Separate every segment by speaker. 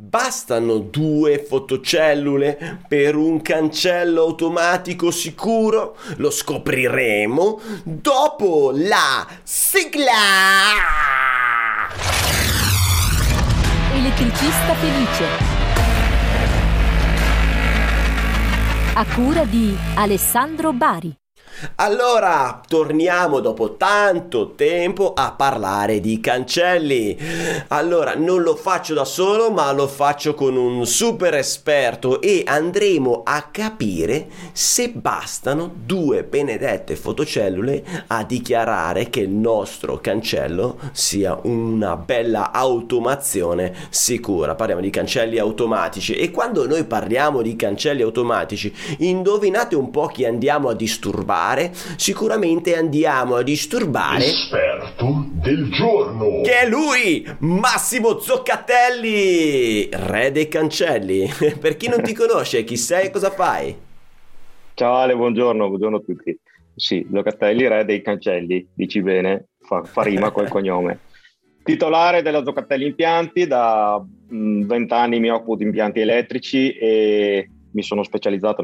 Speaker 1: Bastano due fotocellule per un cancello automatico sicuro? Lo scopriremo dopo la sigla!
Speaker 2: Elettricista felice. A cura di Alessandro Bari.
Speaker 1: Allora, torniamo dopo tanto tempo a parlare di cancelli. Allora, non lo faccio da solo, ma lo faccio con un super esperto e andremo a capire se bastano due benedette fotocellule a dichiarare che il nostro cancello sia una bella automazione sicura. Parliamo di cancelli automatici e quando noi parliamo di cancelli automatici, indovinate un po' chi andiamo a disturbare? Fare, sicuramente andiamo a disturbare
Speaker 3: l'esperto del giorno.
Speaker 1: Che è lui, Massimo Zoccatelli, re dei cancelli. per chi non ti conosce, chi sei e cosa fai?
Speaker 4: Ciao Ale, buongiorno, buongiorno a tutti. Sì, Zoccatelli, re dei cancelli, dici bene, fa, fa rima col cognome. Titolare della Zoccatelli Impianti, da 20 mm, anni mi occupo di impianti elettrici e mi sono specializzato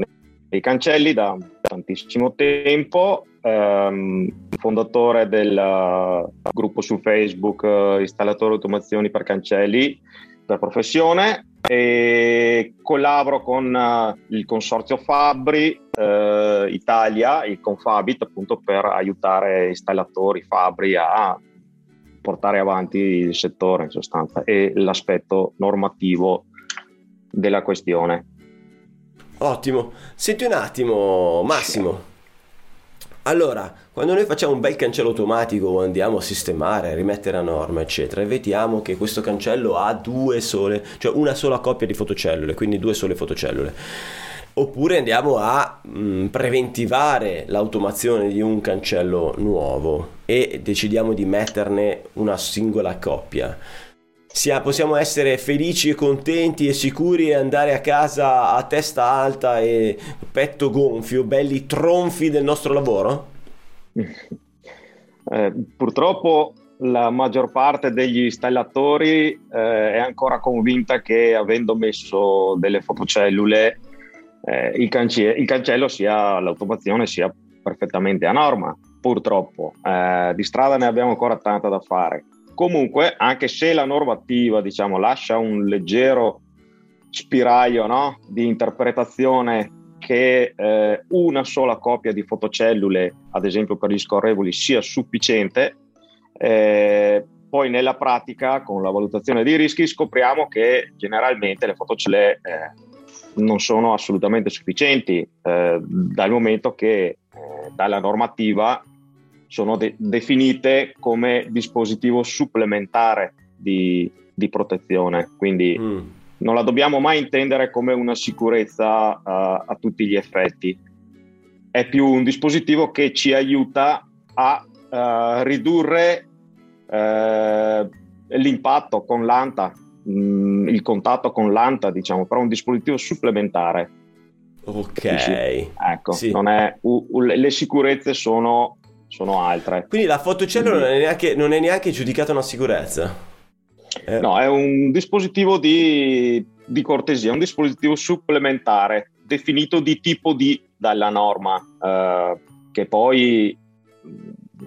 Speaker 4: nei i cancelli da tantissimo tempo, ehm, fondatore del uh, gruppo su Facebook uh, Installatore Automazioni per Cancelli per professione e collaboro con uh, il consorzio Fabri uh, Italia, il Confabit, appunto per aiutare installatori Fabri a portare avanti il settore in sostanza e l'aspetto normativo della questione.
Speaker 1: Ottimo. Senti un attimo, Massimo. Allora, quando noi facciamo un bel cancello automatico andiamo a sistemare, rimettere a norma, eccetera, e vediamo che questo cancello ha due sole, cioè una sola coppia di fotocellule, quindi due sole fotocellule. Oppure andiamo a mh, mm, preventivare l'automazione di un cancello nuovo e decidiamo di metterne una singola coppia sia, possiamo essere felici e contenti e sicuri e andare a casa a testa alta e petto gonfio, belli tronfi del nostro lavoro?
Speaker 4: Eh, purtroppo la maggior parte degli installatori eh, è ancora convinta che avendo messo delle fotocellule eh, il, cance- il, cancello sia l'automazione sia perfettamente a norma. Purtroppo eh, di strada ne abbiamo ancora tanta da fare. Comunque, anche se la normativa diciamo, lascia un leggero spiraglio no? di interpretazione che eh, una sola coppia di fotocellule, ad esempio per gli scorrevoli, sia sufficiente, eh, poi nella pratica, con la valutazione dei rischi, scopriamo che generalmente le fotocellule eh, non sono assolutamente sufficienti, eh, dal momento che eh, dalla normativa sono de- definite come dispositivo supplementare di, di protezione, quindi mm. non la dobbiamo mai intendere come una sicurezza uh, a tutti gli effetti. È più un dispositivo che ci aiuta a uh, ridurre uh, l'impatto con l'anta, mh, mm, il contatto con l'anta, diciamo, però un dispositivo supplementare.
Speaker 1: Ok.
Speaker 4: Ecco, sì. è, uh, le sicurezze sono sono altre.
Speaker 1: Quindi la fotocellula non, è neanche, non è neanche giudicata una sicurezza?
Speaker 4: Eh. No, è un dispositivo di, di, cortesia, un dispositivo supplementare definito di tipo D dalla norma, eh, che poi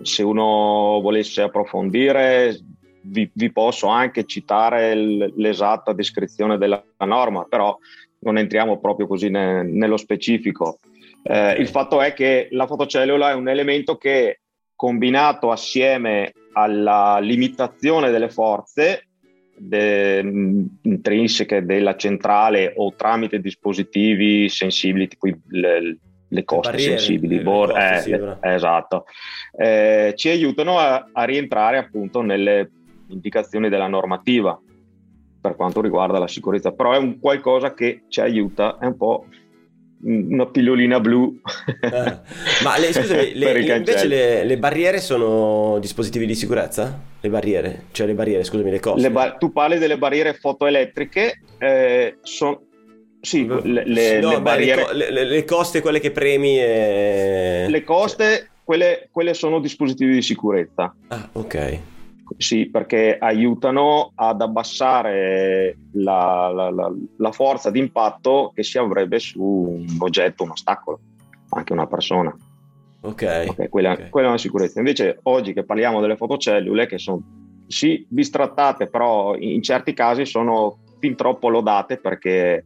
Speaker 4: se uno volesse approfondire vi, vi posso anche citare l, l'esatta descrizione della norma, però non entriamo proprio così ne, nello specifico. Eh, il fatto è che la fotocellula è un elemento che combinato assieme alla limitazione delle forze de, intrinseche della centrale o tramite dispositivi sensibili tipo le, le coste Barriere, sensibili, bor- coste, eh, sì, le, esatto, eh, ci aiutano a, a rientrare appunto nelle indicazioni della normativa per quanto riguarda la sicurezza, però è un qualcosa che ci aiuta, è un po' una pillolina blu.
Speaker 1: Eh, ma le, scusami, le, invece le, le, barriere sono dispositivi di sicurezza? Le barriere, cioè le barriere, scusami, le cose.
Speaker 4: Ba- tu parli delle barriere fotoelettriche, eh, sono... Sì, le, le,
Speaker 1: no, barriere... co- le, coste, quelle che premi e...
Speaker 4: Le coste, quelle, quelle sono dispositivi di sicurezza.
Speaker 1: Ah, ok.
Speaker 4: Sì, perché aiutano ad abbassare la, la, la, la forza di impatto che si avrebbe su un oggetto, un ostacolo, anche una persona.
Speaker 1: Ok.
Speaker 4: Ok, quella,
Speaker 1: ok.
Speaker 4: quella è una sicurezza. Invece oggi che parliamo delle fotocellule, che sono sì bistrattate, però in certi casi sono fin troppo lodate perché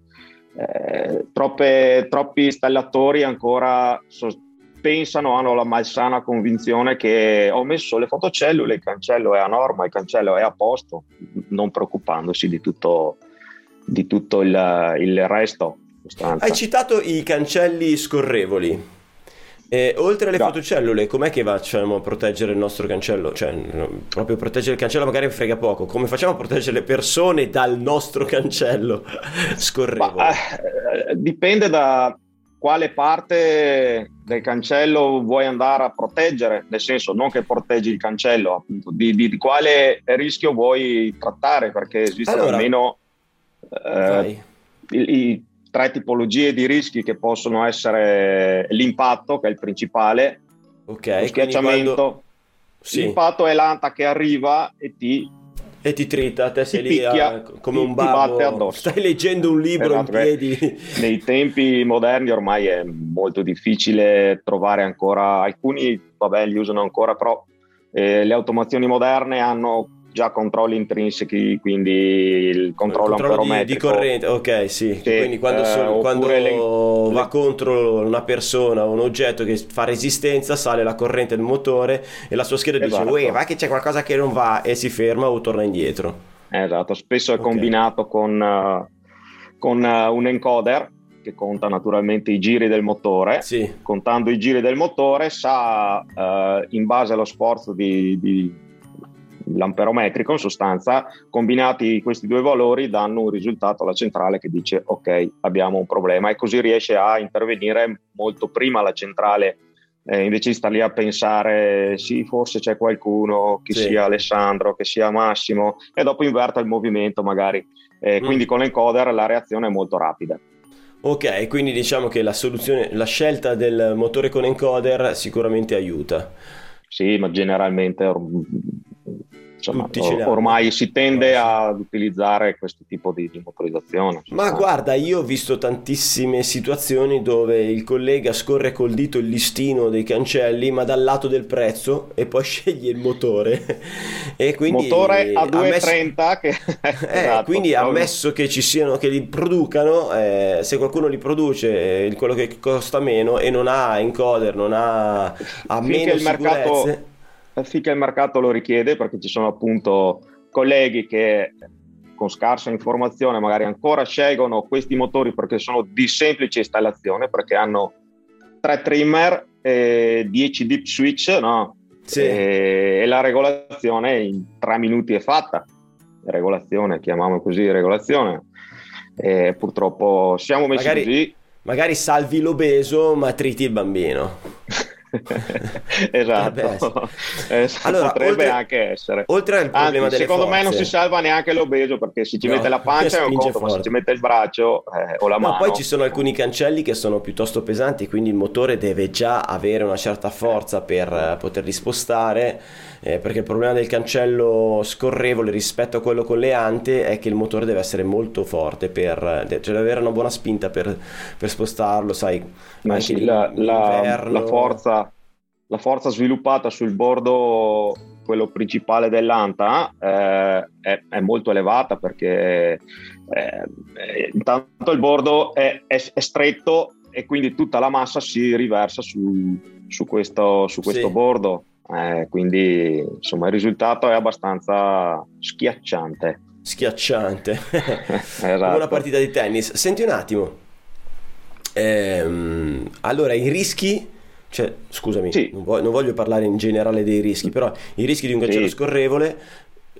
Speaker 4: eh, troppe- troppi installatori ancora so- pensano, hanno la malsana convinzione che ho messo le fotocellule, il cancello è a norma, il cancello è a posto, non preoccupandosi di tutto, di tutto il, il resto.
Speaker 1: Hai citato i cancelli scorrevoli. E oltre alle
Speaker 4: Già.
Speaker 1: fotocellule, com'è che facciamo a proteggere il nostro cancello? Cioè, no, proprio proteggere il cancello magari frega poco. Come facciamo a proteggere le persone dal nostro cancello scorrevole?
Speaker 4: Ma, eh, dipende da quale parte del cancello vuoi andare a proteggere, nel senso non che proteggi il cancello, appunto, di, di- di quale rischio vuoi trattare, perché esistono
Speaker 1: Allora,
Speaker 4: almeno eh, i, i tre tipologie di rischi che possono essere l'impatto, che è il principale,
Speaker 1: Ok,
Speaker 4: lo schiacciamento.
Speaker 1: quando- Sì.
Speaker 4: L'impatto è l'anta che arriva e ti
Speaker 1: E ti trita, te sei
Speaker 4: Ti
Speaker 1: lì a-
Speaker 4: picchia,
Speaker 1: come
Speaker 4: ti-
Speaker 1: un babbo. Stai leggendo un libro
Speaker 4: Esatto,
Speaker 1: in
Speaker 4: beh,
Speaker 1: piedi.
Speaker 4: nei tempi moderni ormai è molto difficile trovare ancora, alcuni vabbè li usano ancora, però eh, le automazioni moderne hanno già controlli intrinseci, quindi il controllo,
Speaker 1: controllo di, di corrente, ok, sì.
Speaker 4: Sì,
Speaker 1: Quindi quando,
Speaker 4: eh,
Speaker 1: so-
Speaker 4: oppure
Speaker 1: quando
Speaker 4: le-
Speaker 1: va contro una persona o un oggetto che fa resistenza, sale la corrente del motore e la sua scheda
Speaker 4: Esatto.
Speaker 1: dice: Uè, va che c'è qualcosa che non va e si ferma o torna indietro.
Speaker 4: Esatto, spesso è
Speaker 1: Ok.
Speaker 4: combinato con, eh, con eh, un encoder che conta naturalmente i giri del motore.
Speaker 1: Sì,
Speaker 4: contando i giri del motore, sa eh, in base allo sforzo di, di- l'amperometrico, in sostanza, combinati questi due valori danno un risultato alla centrale che dice ok, abbiamo un problema e così riesce a intervenire molto prima la centrale. eh, invece di stare lì a pensare sì, forse c'è qualcuno, che
Speaker 1: Sì.
Speaker 4: sia Alessandro, che sia Massimo, e dopo inverta il movimento magari. Eh,
Speaker 1: Mm.
Speaker 4: Quindi con l'encoder la reazione è molto rapida.
Speaker 1: ok, quindi diciamo che la soluzione, la scelta del motore con encoder sicuramente aiuta.
Speaker 4: Sì, ma generalmente insomma, ormai si tende ad utilizzare questo tipo di, di motorizzazione.
Speaker 1: Ma guarda, io ho visto tantissime situazioni dove il collega scorre col dito il listino dei cancelli, ma dal lato del prezzo e poi sceglie il motore. e quindi
Speaker 4: motore a
Speaker 1: ammesso-
Speaker 4: 2,30 che
Speaker 1: Eh,
Speaker 4: esatto,
Speaker 1: quindi
Speaker 4: proprio.
Speaker 1: ammesso che ci siano, che li producano, eh, se qualcuno li produce, eh, quello che costa meno e non ha encoder, non ha, ha
Speaker 4: Finché
Speaker 1: meno
Speaker 4: il mercato-
Speaker 1: sicurezze,
Speaker 4: finché il mercato lo richiede, perché ci sono appunto colleghi che con scarsa informazione magari ancora scelgono questi motori perché sono di semplice installazione, perché hanno tre trimmer e 10 deep switch, no?
Speaker 1: Sì.
Speaker 4: e, la regolazione in tre minuti è fatta. Regolazione, chiamiamo così regolazione. E purtroppo siamo messi
Speaker 1: Magari-
Speaker 4: così.
Speaker 1: magari salvi l'obeso ma triti il bambino.
Speaker 4: esatto,
Speaker 1: Potrebbe
Speaker 4: Eh,
Speaker 1: Allora,
Speaker 4: potrebbe
Speaker 1: oltre-
Speaker 4: anche essere.
Speaker 1: Oltre al problema
Speaker 4: Anzi, secondo me non
Speaker 1: forze.
Speaker 4: si salva neanche l'obeso perché se ci
Speaker 1: No,
Speaker 4: mette la pancia è un conto, ma se
Speaker 1: forte.
Speaker 4: ci mette il braccio eh, o la
Speaker 1: No,
Speaker 4: mano.
Speaker 1: poi ci sono alcuni cancelli che sono piuttosto pesanti, quindi il motore deve già avere una certa forza per eh, poterli spostare, eh, perché il problema del cancello scorrevole rispetto a quello con le ante è che il motore deve essere molto forte, per, cioè deve avere una buona spinta per, per spostarlo, sai,
Speaker 4: Ma
Speaker 1: anche
Speaker 4: sì, la, la- la forza, la forza sviluppata sul bordo, quello principale dell'anta, eh, è, è molto elevata perché eh, intanto il bordo è, è- è stretto e quindi tutta la massa si riversa su, su questo, su questo
Speaker 1: Sì.
Speaker 4: bordo. Eh, quindi insomma il risultato è abbastanza schiacciante.
Speaker 1: Schiacciante.
Speaker 4: Esatto.
Speaker 1: Come una partita di tennis. Senti un attimo. Ehm, allora, i rischi, cioè, scusami,
Speaker 4: Sì.
Speaker 1: non, voglio, non voglio parlare in generale dei rischi, però i rischi di un cancello
Speaker 4: Sì.
Speaker 1: scorrevole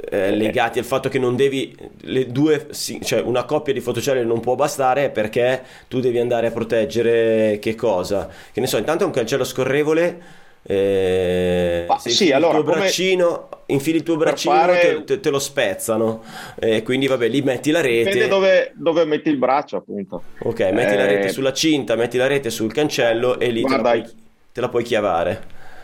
Speaker 1: eh, legati al fatto che non devi, le due, sì, cioè una coppia di fotocelle non può bastare perché tu devi andare a proteggere che cosa? Che ne so, intanto è un cancello scorrevole. Eh,
Speaker 4: Ma sì, allora,
Speaker 1: il tuo braccino, infili il tuo braccino,
Speaker 4: fare-
Speaker 1: te, te- lo spezzano. E quindi, vabbè, lì metti la rete.
Speaker 4: Dipende dove, dove metti il braccio, appunto.
Speaker 1: Ok, metti la
Speaker 4: Eh,
Speaker 1: rete sulla cinta, metti la rete sul cancello e lì te la,
Speaker 4: Guarda,
Speaker 1: puoi, te la puoi chiavare.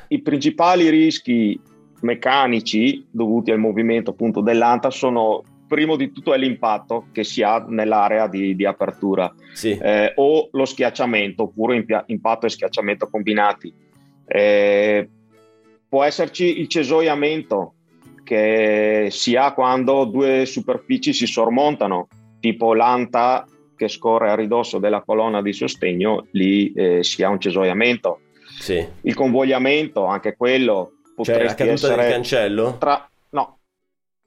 Speaker 4: I principali rischi meccanici dovuti al movimento appunto dell'anta sono primo di tutto è l'impatto che si ha nell'area di, di apertura
Speaker 1: Sì.
Speaker 4: eh, o lo schiacciamento oppure impia- impatto e schiacciamento combinati. Eh, può esserci il cesoiamento che si ha quando due superfici si sormontano, tipo l'anta che scorre a ridosso della colonna di sostegno, lì eh, si ha un cesoiamento.
Speaker 1: Sì.
Speaker 4: Il convogliamento, anche quello
Speaker 1: Cioè la caduta del cancello?
Speaker 4: tra... No,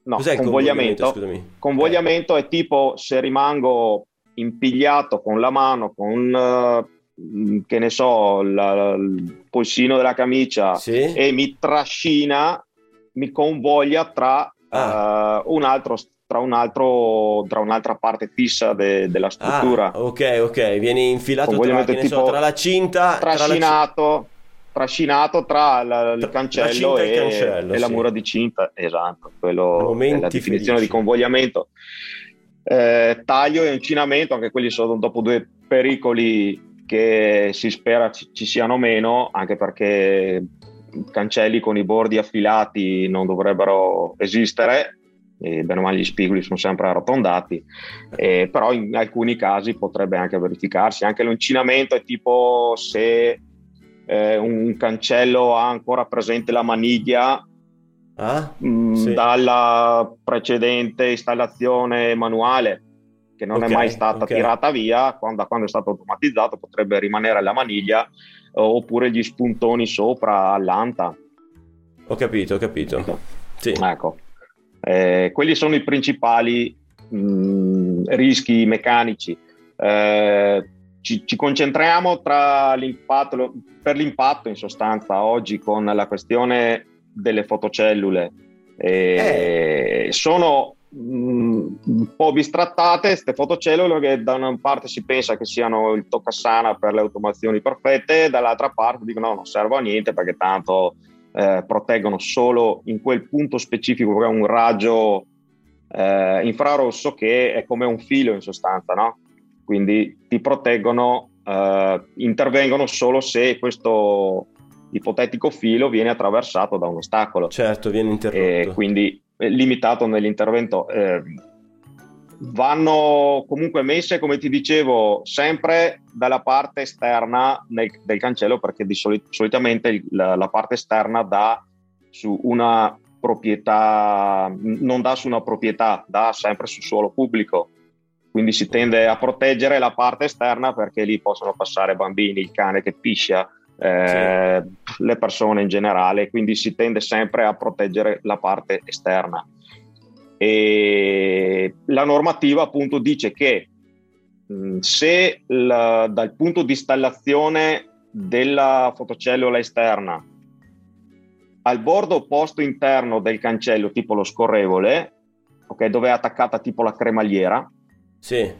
Speaker 4: no,
Speaker 1: Cos'è il
Speaker 4: convogliamento. Convogliamento è tipo se rimango impigliato con la mano, con eh, che ne so, la- il polsino della camicia
Speaker 1: Sì.
Speaker 4: e mi trascina, mi convoglia tra,
Speaker 1: Ah.
Speaker 4: eh, un altro, tra, un altro, tra un'altra parte fissa de- della struttura.
Speaker 1: Ah, ok, ok, vieni infilato tra, ne so,
Speaker 4: tipo
Speaker 1: tra la cinta, tra la ci-
Speaker 4: trascinato, trascinato tra la- il
Speaker 1: la
Speaker 4: cancello,
Speaker 1: cinta e il cancello,
Speaker 4: e la
Speaker 1: sì.
Speaker 4: mura di cinta, esatto, quello è
Speaker 1: Momenti
Speaker 4: la definizione
Speaker 1: felici.
Speaker 4: di convogliamento. Eh, taglio e uncinamento, anche quelli sono dopo due pericoli che si spera ci, ci siano meno, anche perché cancelli con i bordi affilati non dovrebbero esistere, e bene o male gli spigoli sono sempre arrotondati, eh, però in alcuni casi potrebbe anche verificarsi. Anche l'uncinamento è tipo se eh, un cancello ha ancora presente la maniglia
Speaker 1: Ah?
Speaker 4: mh,
Speaker 1: Sì.
Speaker 4: dalla precedente installazione manuale che non
Speaker 1: Ok,
Speaker 4: è mai stata
Speaker 1: ok.
Speaker 4: tirata via quando, quando è stato automatizzato potrebbe rimanere la maniglia eh, oppure gli spuntoni sopra all'anta
Speaker 1: Ho capito, ho capito. Sì.
Speaker 4: ecco Eh, quelli sono i principali mh, rischi meccanici Eh, ci, ci concentriamo l'impatto per l'impatto in sostanza oggi con la questione delle fotocellule Eh, sono mh, un po' bistrattate queste fotocellule che da una parte si pensa che siano il toccasana per le automazioni perfette dall'altra parte dicono no non servono a niente perché tanto eh, proteggono solo in quel punto specifico che è un raggio eh, infrarosso che è come un filo in sostanza, no? Quindi ti proteggono, eh, intervengono solo se questo ipotetico filo viene attraversato da un ostacolo
Speaker 1: Certo, viene
Speaker 4: e
Speaker 1: interrotto.
Speaker 4: quindi è limitato nell'intervento. Eh, vanno comunque messe, come ti dicevo, sempre dalla parte esterna nel- del cancello perché di soli- solitamente la, la parte esterna dà su una proprietà, non dà su una proprietà, dà sempre su suolo pubblico. Quindi si tende a proteggere la parte esterna perché lì possono passare bambini, il cane che piscia, eh, le persone in generale, quindi si tende sempre a proteggere la parte esterna. E la normativa appunto dice che mh, se la- dal punto di installazione della fotocellula esterna al bordo opposto interno del cancello, tipo lo scorrevole, ok, dove è attaccata tipo la cremagliera,
Speaker 1: Sì.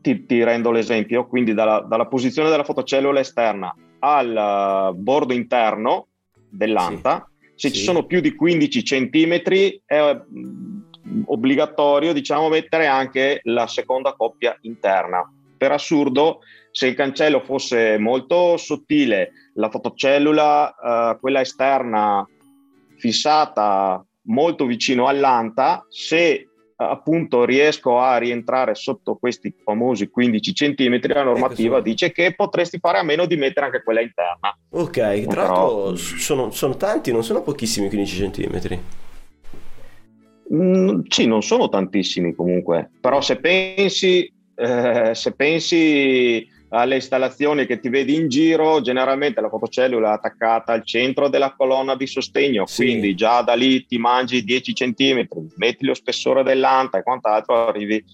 Speaker 4: Ti, ti rendo l'esempio, quindi dalla, dalla posizione della fotocellula esterna al eh, bordo interno dell'anta, se
Speaker 1: Sì.
Speaker 4: ci sono più di 15 centimetri è mh, obbligatorio diciamo mettere anche la seconda coppia interna. Per assurdo, se il cancello fosse molto sottile, la fotocellula, eh, quella esterna fissata molto vicino all'anta, se appunto riesco a rientrare sotto questi famosi 15 centimetri, la normativa
Speaker 1: Ecco,
Speaker 4: dice che potresti fare a meno di mettere anche quella interna.
Speaker 1: Ok, tra
Speaker 4: Però-
Speaker 1: l'altro sono, sono tanti, non sono pochissimi 15 centimetri.
Speaker 4: Mm, sì, non sono tantissimi comunque, però se pensi, eh, se pensi alle installazioni che ti vedi in giro, generalmente la fotocellula è attaccata al centro della colonna di sostegno,
Speaker 1: Sì.
Speaker 4: quindi già da lì ti mangi 10 centimetri, metti lo spessore dell'anta e quant'altro, arrivi.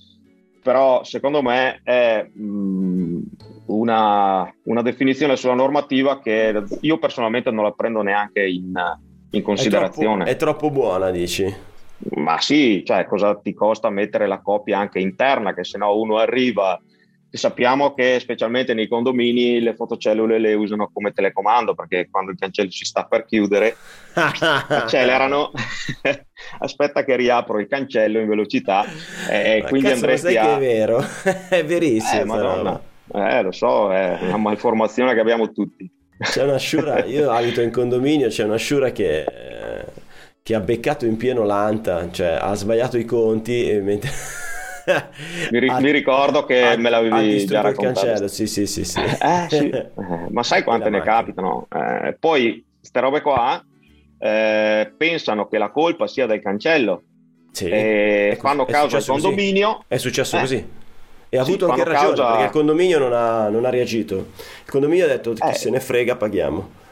Speaker 4: Però secondo me è mm, una, una definizione sulla normativa che io personalmente non la prendo neanche in, in
Speaker 1: È
Speaker 4: considerazione.
Speaker 1: troppo, è troppo buona, dici?
Speaker 4: Ma sì, cioè cosa ti costa mettere la coppia anche interna, che se no uno arriva. E sappiamo che specialmente nei condomini le fotocellule le usano come telecomando perché quando il cancello si sta per chiudere accelerano, aspetta che riapro il cancello in velocità e
Speaker 1: Ma
Speaker 4: quindi
Speaker 1: cazzo,
Speaker 4: andresti a...
Speaker 1: è vero? è verissimo.
Speaker 4: Eh, madonna. Eh, lo so, è una malformazione che abbiamo tutti.
Speaker 1: C'è una sciura, io abito in condominio, c'è una sciura che, che ha beccato in pieno l'anta, cioè ha sbagliato i conti mentre...
Speaker 4: mi, ri- mi, ricordo che
Speaker 1: ha,
Speaker 4: me l'avevi già
Speaker 1: raccontato. il cancello, sì, sì, sì. sì.
Speaker 4: Eh, sì. Eh, ma sai quante ne macchina. capitano? Eh, poi, queste robe qua eh, pensano che la colpa sia del cancello sì, e fanno causa al condominio.
Speaker 1: Così. È successo così. E ha sì, avuto anche ragione causa... perché il condominio non ha, non ha, reagito. Il condominio ha detto chi eh. se ne frega, paghiamo.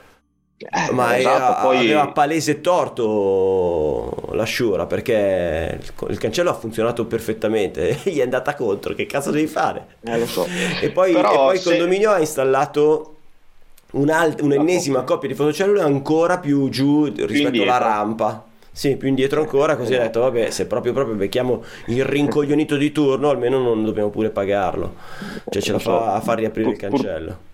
Speaker 1: Eh, Ma esatto, era, poi... aveva palese torto la Shura perché il, il, cancello ha funzionato perfettamente gli è andata contro. Che cazzo devi fare?
Speaker 4: Eh, so.
Speaker 1: e poi, Però, e poi se... il condominio ha installato un'ennesima coppia di fotocellule ancora più giù rispetto alla rampa. Sì, più indietro ancora, così ho detto, vabbè, se proprio, proprio becchiamo il rincoglionito di turno, almeno non dobbiamo pure pagarlo. Cioè ce la fa a far riaprire il cancello.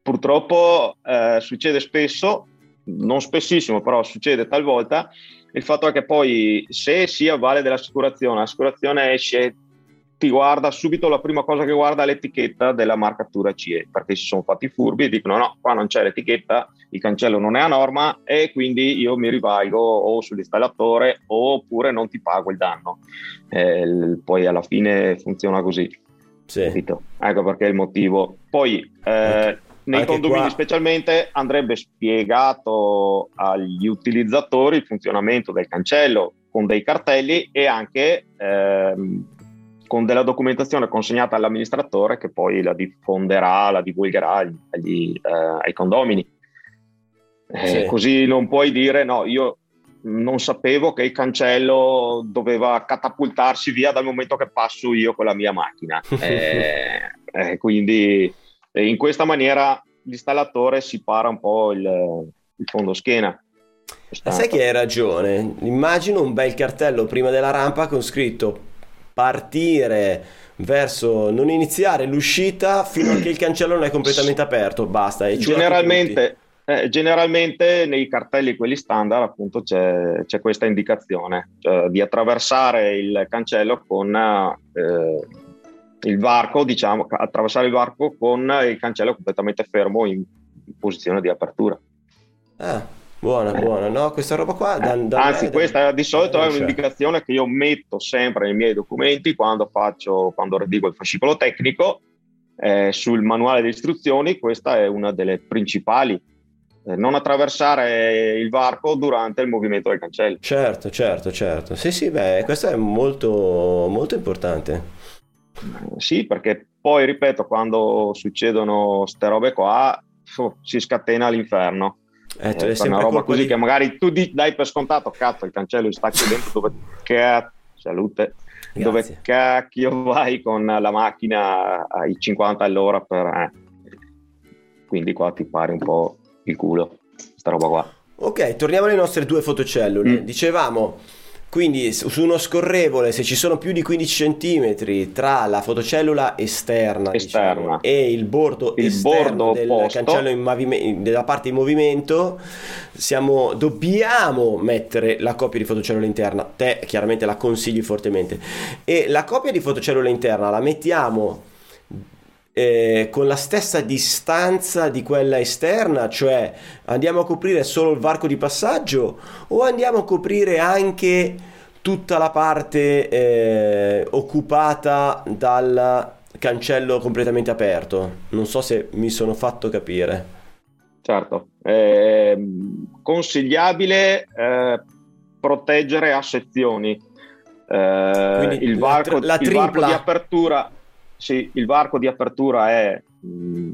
Speaker 4: Purtroppo eh, succede spesso, non spessissimo, però succede talvolta, il fatto è che poi se si avvale dell'assicurazione, l'assicurazione esce ti guarda subito la prima cosa che guarda è l'etichetta della marcatura CE perché si sono fatti furbi e dicono no qua non c'è l'etichetta il cancello non è a norma e quindi io mi rivalgo o sull'installatore oppure non ti pago il danno. Eh, poi alla fine funziona così. Sì. ecco perché è il motivo. Poi eh, nei condomini qua... specialmente andrebbe spiegato agli utilizzatori il funzionamento del cancello con dei cartelli e anche ehm, con della documentazione consegnata all'amministratore che poi la diffonderà, la divulgherà agli, eh, ai condomini. Eh, sì. Così non puoi dire no, io non sapevo che il cancello doveva catapultarsi via dal momento che passo io con la mia macchina. eh, eh quindi in questa maniera l'installatore si para un po' il, il fondo schiena.
Speaker 1: Sai che hai ragione, immagino un bel cartello prima della rampa con scritto partire verso non iniziare l'uscita fino a che il cancello non è completamente aperto. Basta e
Speaker 4: generalmente, eh, generalmente nei cartelli quelli standard appunto c'è, c'è questa indicazione cioè di attraversare il cancello con eh, il varco diciamo attraversare il varco con il cancello completamente fermo in, posizione di apertura
Speaker 1: ah Buona, buona, no? Questa roba qua.
Speaker 4: Da, da Anzi, questa di solito è un'indicazione che io metto sempre nei miei documenti quando faccio, quando redigo il fascicolo tecnico. Eh, sul manuale di istruzioni, questa è una delle principali. Eh, non attraversare il varco durante il movimento del cancello.
Speaker 1: Certo, certo, certo. Sì, sì, beh, questo è molto, molto importante.
Speaker 4: Sì, perché poi, ripeto, quando succedono queste robe qua, oh, si scatena l'inferno eh, eh, una roba così di... che magari tu dai per scontato, cazzo, il cancello sta qui dentro dove cazzo, salute, Grazie. dove cacchio vai con la macchina ai 50 all'ora per... Eh. Quindi qua ti pare un po' il culo, sta roba qua.
Speaker 1: Ok, torniamo alle nostre due fotocellule. Mm. Dicevamo quindi su uno scorrevole, se ci sono più di 15 cm tra la fotocellula esterna,
Speaker 4: esterna.
Speaker 1: Diciamo, e il bordo il esterno bordo del posto. cancello movime- della parte in movimento, siamo, dobbiamo mettere la coppia di fotocellula interna. Te chiaramente la consigli fortemente. E la coppia di fotocellula interna la mettiamo eh, con la stessa distanza di quella esterna, cioè andiamo a coprire solo il varco di passaggio o andiamo a coprire anche tutta la parte eh, occupata dal cancello completamente aperto? Non so se mi sono fatto capire.
Speaker 4: Certo, consigliabile eh, proteggere a sezioni. Eh, il varco, la, tra- la il varco di apertura sì, il varco di apertura è mh, mm,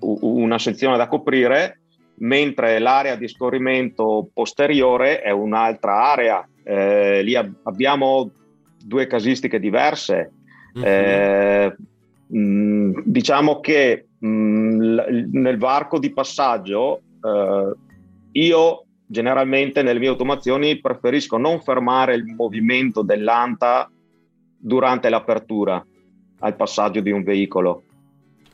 Speaker 4: una sezione da coprire, mentre l'area di scorrimento posteriore è un'altra area. Eh, lì ab- abbiamo due casistiche diverse. Mm-hmm. Eh, mh, mm, diciamo che mh, mm, l- nel varco di passaggio eh, io generalmente nelle mie automazioni preferisco non fermare il movimento dell'anta durante l'apertura al passaggio di un veicolo.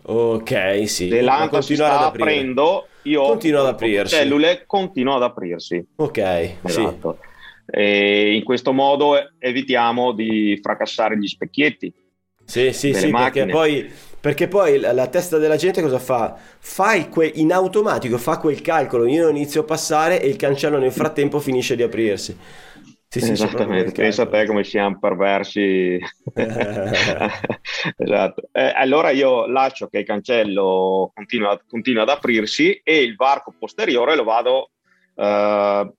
Speaker 1: Ok, sì.
Speaker 4: Se l'anta si sta aprendo, io
Speaker 1: continua ad aprirsi.
Speaker 4: Le cellule continuano ad aprirsi.
Speaker 1: Ok, esatto.
Speaker 4: Sì. E in questo modo evitiamo di fracassare gli specchietti.
Speaker 1: Sì, sì, sì, perché poi, perché poi la, la testa della gente cosa fa? Fai que- in automatico, fa quel calcolo, io inizio a passare e il cancello nel frattempo finisce di aprirsi. Sì, sì,
Speaker 4: Esattamente, pensa a te come siamo perversi. Esatto. Eh, allora io lascio che il cancello continua, continua ad aprirsi e il varco posteriore lo vado, eh,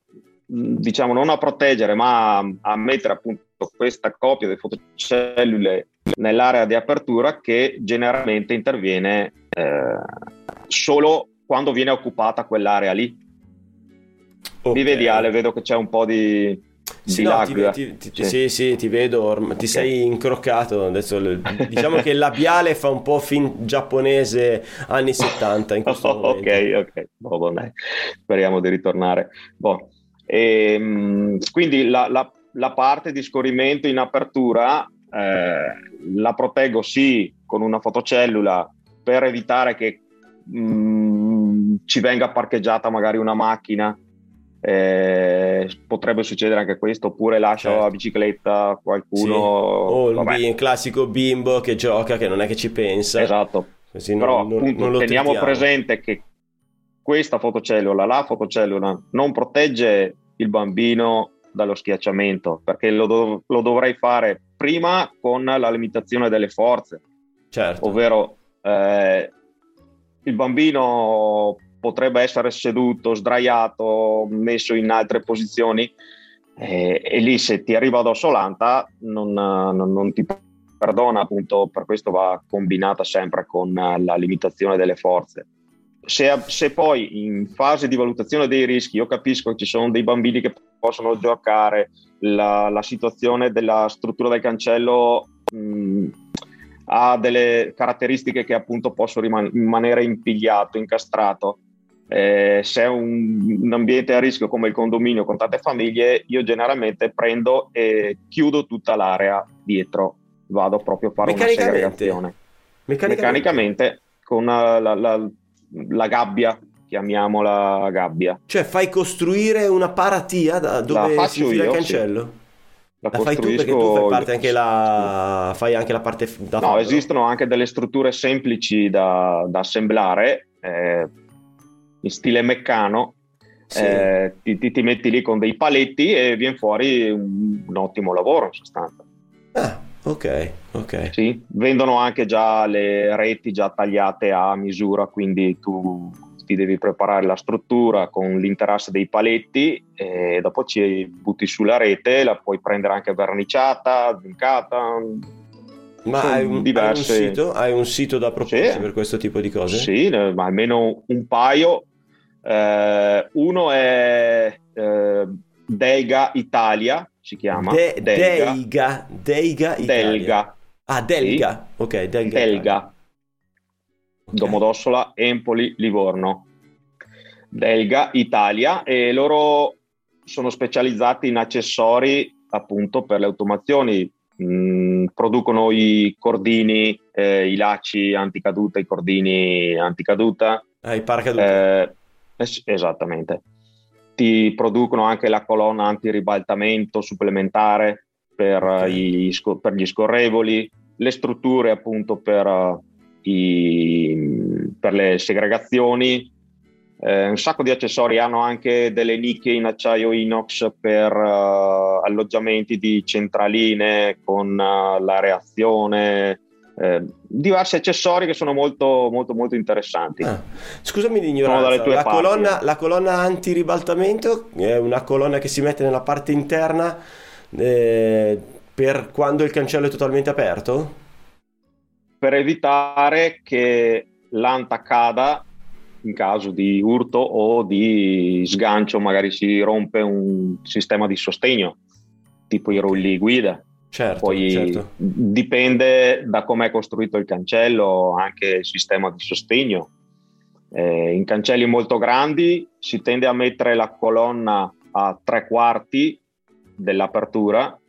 Speaker 4: diciamo, non a proteggere, ma a, a mettere appunto questa coppia di fotocellule nell'area di apertura che generalmente interviene eh, solo quando viene occupata quell'area lì.
Speaker 1: Ok.
Speaker 4: Mi vedi Ale, vedo che c'è un po' di,
Speaker 1: Sì, no, ti, ti- ti-
Speaker 4: Sì.
Speaker 1: sì, sì, ti vedo, orm- ti sei incroccato. Adesso diciamo che il labiale fa un po' fin giapponese anni 70 in questo momento.
Speaker 4: ok, ok, Boh, boh, speriamo di ritornare. Boh. Ehm, quindi la, la- la parte di scorrimento in apertura eh, la proteggo sì con una fotocellula per evitare che mm, ci venga parcheggiata magari una macchina. Eh, potrebbe succedere anche questo, oppure lascio
Speaker 1: Certo.
Speaker 4: la bicicletta
Speaker 1: Sì.
Speaker 4: qualcuno.
Speaker 1: O il
Speaker 4: vabbè.
Speaker 1: bi- il classico bimbo che gioca, che non è che ci pensa.
Speaker 4: Esatto,
Speaker 1: Così
Speaker 4: però
Speaker 1: non-
Speaker 4: appunto
Speaker 1: non
Speaker 4: teniamo
Speaker 1: tritiamo.
Speaker 4: presente che questa fotocellula, la fotocellula, non protegge il bambino dallo schiacciamento, perché lo, dov- lo dovrei fare prima con la limitazione delle forze,
Speaker 1: Certo.
Speaker 4: ovvero eh, il bambino potrebbe essere seduto, sdraiato, messo in altre posizioni eh, e lì se ti arriva addosso l'anta non, non- non ti perdona, appunto per questo va combinata sempre con la limitazione delle forze. Se, se poi in fase di valutazione dei rischi io capisco che ci sono dei bambini che possono giocare, la, la situazione della struttura del cancello mh, ha delle caratteristiche che appunto posso riman- rimanere impigliato, incastrato. Eh, se è un, un ambiente a rischio come il condominio con tante famiglie, io generalmente prendo e chiudo tutta l'area dietro, vado proprio a fare una segregazione.
Speaker 1: Meccanicamente.
Speaker 4: Meccanicamente con eh, la, la- la gabbia, chiamiamola gabbia.
Speaker 1: Cioè fai costruire una paratia da dove si
Speaker 4: faccio
Speaker 1: infila il cancello?
Speaker 4: La,
Speaker 1: La fai tu perché tu fai parte anche la... fai anche la parte da
Speaker 4: No,
Speaker 1: fabbro?
Speaker 4: esistono anche delle strutture semplici da, da assemblare eh, in stile meccano.
Speaker 1: Sì.
Speaker 4: Eh, ti, ti- ti metti lì con dei paletti e viene fuori un, un ottimo lavoro in sostanza.
Speaker 1: Ah, ok, ok.
Speaker 4: Sì, vendono anche già le reti già tagliate a misura, quindi tu ti devi preparare la struttura con l'interasse dei paletti e dopo ci butti sulla rete, la puoi prendere anche verniciata, zincata.
Speaker 1: Ma hai un, hai un
Speaker 4: diverse-
Speaker 1: sito? Hai un sito da proporci
Speaker 4: Sì.
Speaker 1: per questo tipo di cose?
Speaker 4: Sì, ma almeno un paio. Eh, uno è eh, Deiga Italia, si chiama.
Speaker 1: De-
Speaker 4: Delga.
Speaker 1: Deiga, Deiga Italia.
Speaker 4: Delga.
Speaker 1: Ah, Delga. Ok, Delga.
Speaker 4: Delga.
Speaker 1: Ok.
Speaker 4: Domodossola, Empoli, Livorno. Delga Italia e loro sono specializzati in accessori appunto per le automazioni. Mm, producono i cordini, eh, i lacci anticaduta, i cordini anticaduta.
Speaker 1: Ah, il paracadute.
Speaker 4: Eh, es- esattamente. Ti producono anche la colonna antiribaltamento supplementare per,
Speaker 1: Ok.
Speaker 4: eh, i sco- per gli scorrevoli, le strutture appunto per, eh, i- per le segregazioni, eh, un sacco di accessori, hanno anche delle nicchie in acciaio inox per eh, alloggiamenti di centraline con eh, la reazione, eh, diversi accessori che sono molto molto molto interessanti.
Speaker 1: Ah, Scusami l'ignoranza, la
Speaker 4: parti,
Speaker 1: colonna,
Speaker 4: eh.
Speaker 1: la colonna antiribaltamento è una colonna che si mette nella parte interna eh, per quando il cancello è totalmente aperto?
Speaker 4: per evitare che l'anta cada in caso di urto o di sgancio, magari si rompe un sistema di sostegno, tipo i rulli guida.
Speaker 1: Certo,
Speaker 4: Poi
Speaker 1: certo.
Speaker 4: dipende da come è costruito il cancello, anche il sistema di sostegno. Eh, in cancelli molto grandi si tende a mettere la colonna a tre quarti dell'apertura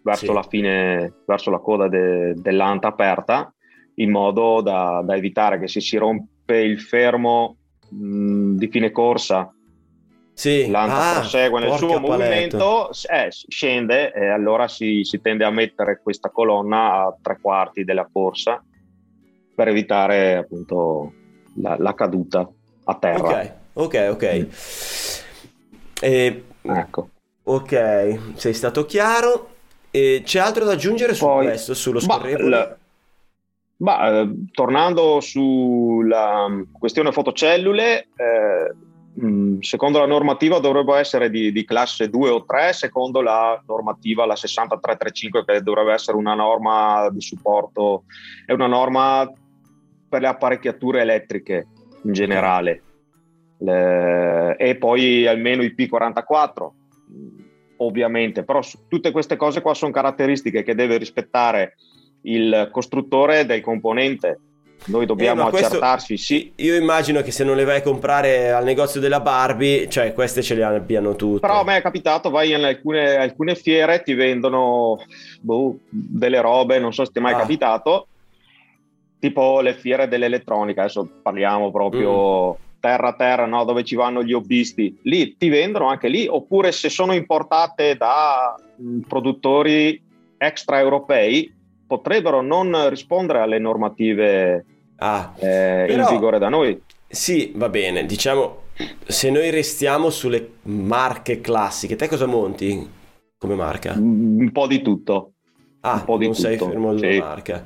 Speaker 4: verso
Speaker 1: Sì.
Speaker 4: la fine, verso la coda de- dell'anta aperta, in modo da, da evitare che se si rompe il fermo mh, di fine corsa
Speaker 1: Sì.
Speaker 4: l'anta
Speaker 1: Ah,
Speaker 4: prosegue nel suo movimento, eh, scende e allora si, si tende a mettere questa colonna a tre quarti della corsa per evitare appunto la, la caduta a terra.
Speaker 1: Ok, ok, ok. E,
Speaker 4: Ecco.
Speaker 1: ok, sei stato chiaro. E c'è altro da aggiungere su
Speaker 4: Poi-
Speaker 1: questo, sullo scorrevole?
Speaker 4: ma, eh, tornando sulla mm, questione fotocellule, eh, mh, secondo la normativa dovrebbe essere di, di classe 2 o 3, secondo la normativa, la 6335, che dovrebbe essere una norma di supporto, è una norma per le apparecchiature elettriche in generale. Le- e poi almeno i P44, mh, ovviamente, però tutte queste cose qua sono caratteristiche che deve rispettare il costruttore del componente. Noi dobbiamo
Speaker 1: Eh, ma questo-
Speaker 4: accertarsi, sì,
Speaker 1: Io immagino che se non le vai a comprare al negozio della Barbie, cioè queste ce le abbiano tutte.
Speaker 4: Però a me è capitato, vai in alcune, alcune fiere, ti vendono boh, delle robe, non so se ti è mai
Speaker 1: Ah.
Speaker 4: capitato, tipo le fiere dell'elettronica, adesso parliamo proprio
Speaker 1: Mm.
Speaker 4: terra a terra, no? dove ci vanno gli hobbisti, lì ti vendono anche lì, oppure se sono importate da mh, produttori extraeuropei, potrebbero non rispondere alle normative
Speaker 1: Ah,
Speaker 4: eh, in
Speaker 1: Però-
Speaker 4: vigore da noi.
Speaker 1: sì, va bene. Diciamo, se noi restiamo sulle marche classiche, te cosa monti come marca?
Speaker 4: Un po' di tutto.
Speaker 1: Ah,
Speaker 4: un po' di
Speaker 1: non sei
Speaker 4: tutto,
Speaker 1: fermo ad una
Speaker 4: sì.
Speaker 1: marca.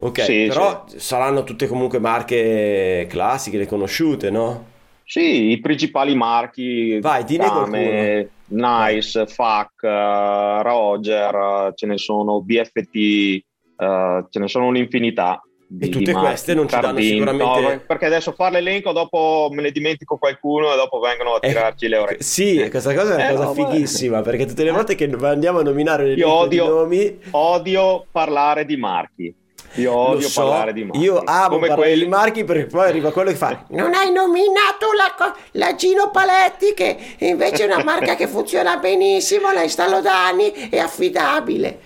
Speaker 1: Ok,
Speaker 4: Sì,
Speaker 1: però saranno tutte comunque marche classiche, riconosciute, no?
Speaker 4: Sì, i principali marchi,
Speaker 1: Vai,
Speaker 4: Kame, Nice, FAC, eh, Roger, ce ne sono BFT, eh, ce ne sono un'infinità. di-
Speaker 1: E tutte queste non ci danno sicuramente-
Speaker 4: no, perché adesso fare l'elenco, dopo me ne dimentico qualcuno e dopo vengono a
Speaker 1: Eh,
Speaker 4: tirarci le orecchie.
Speaker 1: Sì, questa cosa è una
Speaker 4: Eh,
Speaker 1: cosa
Speaker 4: no, ma-
Speaker 1: fighissima, perché tutte le volte che andiamo a nominare le
Speaker 4: Io odio-
Speaker 1: nomi,
Speaker 4: Odio parlare di marchi. Io odio
Speaker 1: so,
Speaker 4: parlare di marchi.
Speaker 1: io amo
Speaker 4: Come
Speaker 1: parlare
Speaker 4: quelli-
Speaker 1: di marchi perché poi arriva quello che fa non hai nominato la, co- la Gino Paletti che invece è una marca che funziona benissimo, la installo da anni, è affidabile.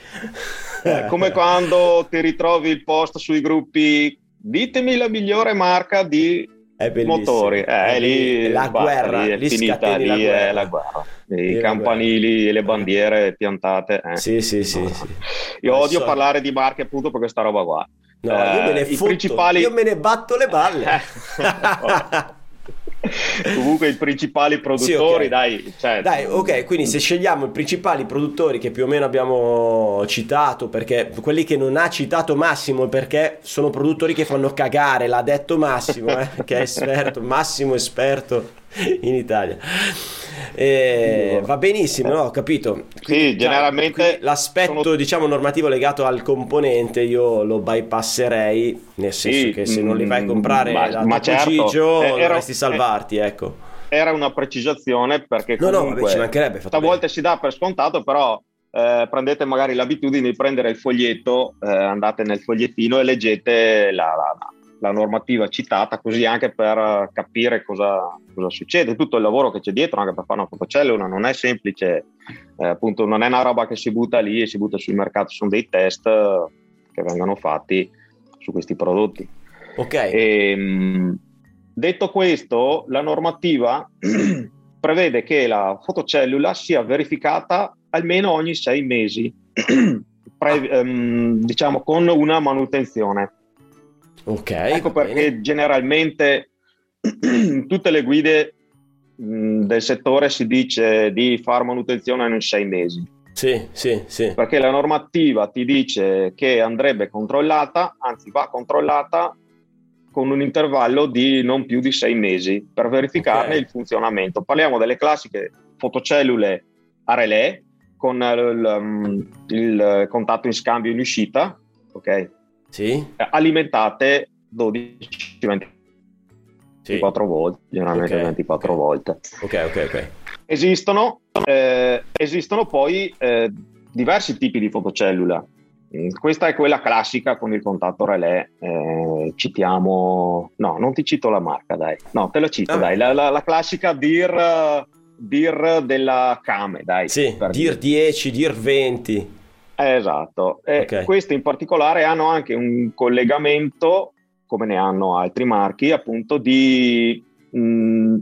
Speaker 4: Eh, come quando ti ritrovi il post sui gruppi ditemi la migliore marca di
Speaker 1: È
Speaker 4: motori eh,
Speaker 1: È
Speaker 4: lì
Speaker 1: la
Speaker 4: basta,
Speaker 1: guerra,
Speaker 4: lì è
Speaker 1: lì
Speaker 4: finita lì
Speaker 1: la
Speaker 4: è
Speaker 1: guerra.
Speaker 4: la guerra i
Speaker 1: è
Speaker 4: campanili e le bandiere piantate eh.
Speaker 1: Sì, sì, sì, sì.
Speaker 4: io odio
Speaker 1: solito.
Speaker 4: parlare di marche appunto per questa roba qua
Speaker 1: No, io me ne
Speaker 4: Eh, i
Speaker 1: fotto,
Speaker 4: principali-
Speaker 1: io me ne batto le balle.
Speaker 4: comunque i principali produttori
Speaker 1: ok.
Speaker 4: dai cioè,
Speaker 1: Dai, ok, quindi se scegliamo i principali produttori che più o meno abbiamo citato, perché quelli che non ha citato Massimo, perché sono produttori che fanno cagare, l'ha detto Massimo, eh, che è esperto, Massimo esperto in Italia. Eh, va benissimo, no, ho capito.
Speaker 4: Sì, generalmente
Speaker 1: quindi l'aspetto,
Speaker 4: sono-
Speaker 1: diciamo, normativo legato al componente io lo bypasserei, nel senso
Speaker 4: Sì,
Speaker 1: che se non li vai a
Speaker 4: mm,
Speaker 1: comprare
Speaker 4: ma-
Speaker 1: da
Speaker 4: ma certo,
Speaker 1: Gigio
Speaker 4: eh,
Speaker 1: dovresti salvarti, ecco.
Speaker 4: era una precisazione perché
Speaker 1: No, no,
Speaker 4: comunque
Speaker 1: vabbè, ci mancherebbe, fatto
Speaker 4: a
Speaker 1: bene.
Speaker 4: volte si dà per scontato, però eh, prendete magari l'abitudine di prendere il foglietto, eh, andate nel fogliettino e leggete la, la- la normativa citata, così anche per eh, capire cosa, cosa succede, tutto il lavoro che c'è dietro, anche per fare una fotocellula non è semplice, eh, appunto non è una roba che si butta lì e si butta sul mercato, sono dei test eh, che vengono fatti su questi prodotti.
Speaker 1: Ok.
Speaker 4: E, mh, detto questo, la normativa prevede che la fotocellula sia verificata almeno ogni sei mesi, pre- ehm, diciamo con una manutenzione.
Speaker 1: Ok,
Speaker 4: ecco perché
Speaker 1: bene.
Speaker 4: generalmente in tutte le guide del settore si dice di fare manutenzione in sei mesi
Speaker 1: Sì, sì, sì.
Speaker 4: perché la normativa ti dice che andrebbe controllata, anzi va controllata con un intervallo di non più di sei mesi per verificarne
Speaker 1: Ok.
Speaker 4: il funzionamento. Parliamo delle classiche fotocellule a relè con il, il contatto in scambio in uscita, ok?
Speaker 1: Sì,
Speaker 4: Eh, alimentate 12
Speaker 1: sì.
Speaker 4: 24 volt, generalmente
Speaker 1: Ok,
Speaker 4: 24
Speaker 1: ok.
Speaker 4: volt.
Speaker 1: Ok, ok, ok.
Speaker 4: Esistono, eh, esistono poi eh, diversi tipi di fotocellula. Mm, Questa è quella classica con il contatto relè. eh, citiamo, no, non ti cito la marca, dai, no, te la cito,
Speaker 1: Ah.
Speaker 4: dai, la, la- la classica DIR, DIR della Kame, dai.
Speaker 1: Sì, dir 10, dir 20.
Speaker 4: Eh, esatto. E
Speaker 1: Ok.
Speaker 4: Queste in particolare hanno anche un collegamento, come ne hanno altri marchi, appunto di mh,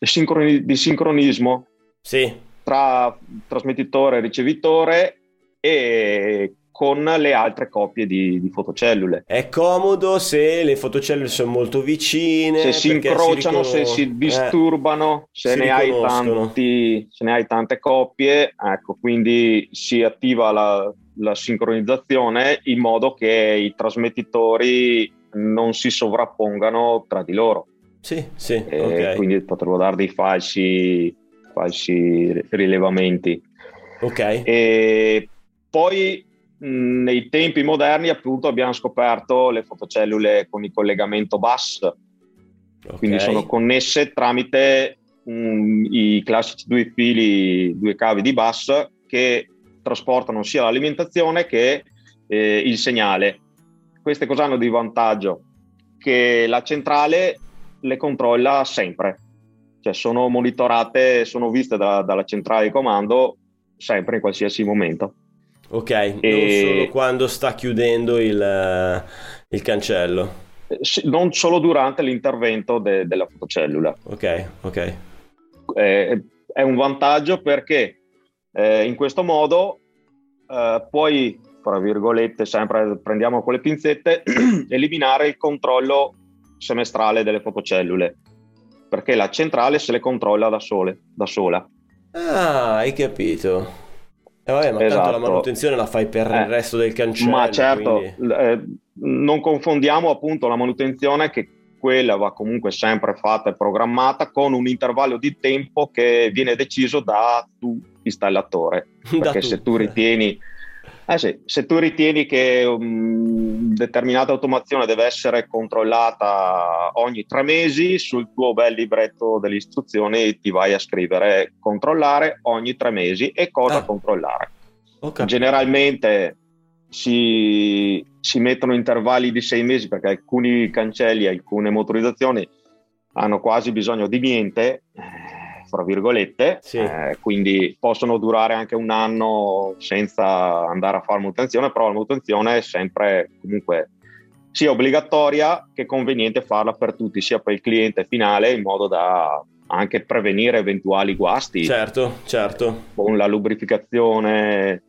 Speaker 4: sincroni- di sincronismo
Speaker 1: Sì,
Speaker 4: tra trasmettitore e ricevitore e con le altre coppie di, di fotocellule.
Speaker 1: è comodo se le fotocellule sono molto vicine.
Speaker 4: Se si incrociano,
Speaker 1: ricon-
Speaker 4: se si
Speaker 1: eh,
Speaker 4: disturbano, se,
Speaker 1: si
Speaker 4: ne tanti, se ne hai tante coppie, ecco, quindi si attiva la, la sincronizzazione in modo che i trasmettitori non si sovrappongano tra di loro.
Speaker 1: sì, sì,
Speaker 4: e
Speaker 1: ok.
Speaker 4: quindi potrebbero dare dei falsi, falsi rilevamenti.
Speaker 1: Ok,
Speaker 4: E poi nei tempi moderni appunto abbiamo scoperto le fotocellule con il collegamento bus,
Speaker 1: ok.
Speaker 4: quindi sono connesse tramite mh, i classici due fili, due cavi di bus che trasportano sia l'alimentazione che eh, il segnale. Queste cosa hanno di vantaggio? Che la centrale le controlla sempre, cioè sono monitorate, sono viste da- dalla centrale di comando sempre in qualsiasi momento.
Speaker 1: Ok, non
Speaker 4: E-
Speaker 1: solo quando sta chiudendo il, il cancello.
Speaker 4: Eh, Non solo durante l'intervento de- della fotocellula.
Speaker 1: Ok, ok.
Speaker 4: Eh, è un vantaggio perché eh, in questo modo eh, puoi, fra virgolette, sempre prendiamo con le pinzette, eliminare il controllo semestrale delle fotocellule, perché la centrale se le controlla da, sole, da sola.
Speaker 1: Ah, hai capito. E vabbè, ma tanto la
Speaker 4: Esatto.
Speaker 1: manutenzione la fai per il
Speaker 4: Eh,
Speaker 1: resto del cancello.
Speaker 4: Ma certo,
Speaker 1: quindi-
Speaker 4: eh, non confondiamo appunto la manutenzione che quella va comunque sempre fatta e programmata con un intervallo di tempo che viene deciso da tu installatore. Perché se tu ritieni eh sì, se tu ritieni che um, determinata automazione deve essere controllata ogni tre mesi, sul tuo bel libretto delle istruzioni ti vai a scrivere controllare ogni tre mesi e cosa
Speaker 1: Ah.
Speaker 4: controllare.
Speaker 1: Capito.
Speaker 4: Generalmente si, si mettono intervalli di sei mesi perché alcuni cancelli, alcune motorizzazioni hanno quasi bisogno di niente, eh, fra virgolette,
Speaker 1: Sì.
Speaker 4: eh, quindi possono durare anche un anno senza andare a fare manutenzione, però la manutenzione è sempre comunque sia obbligatoria che conveniente farla per tutti, sia per il cliente finale in modo da anche prevenire eventuali guasti
Speaker 1: Certo, certo.
Speaker 4: con la lubrificazione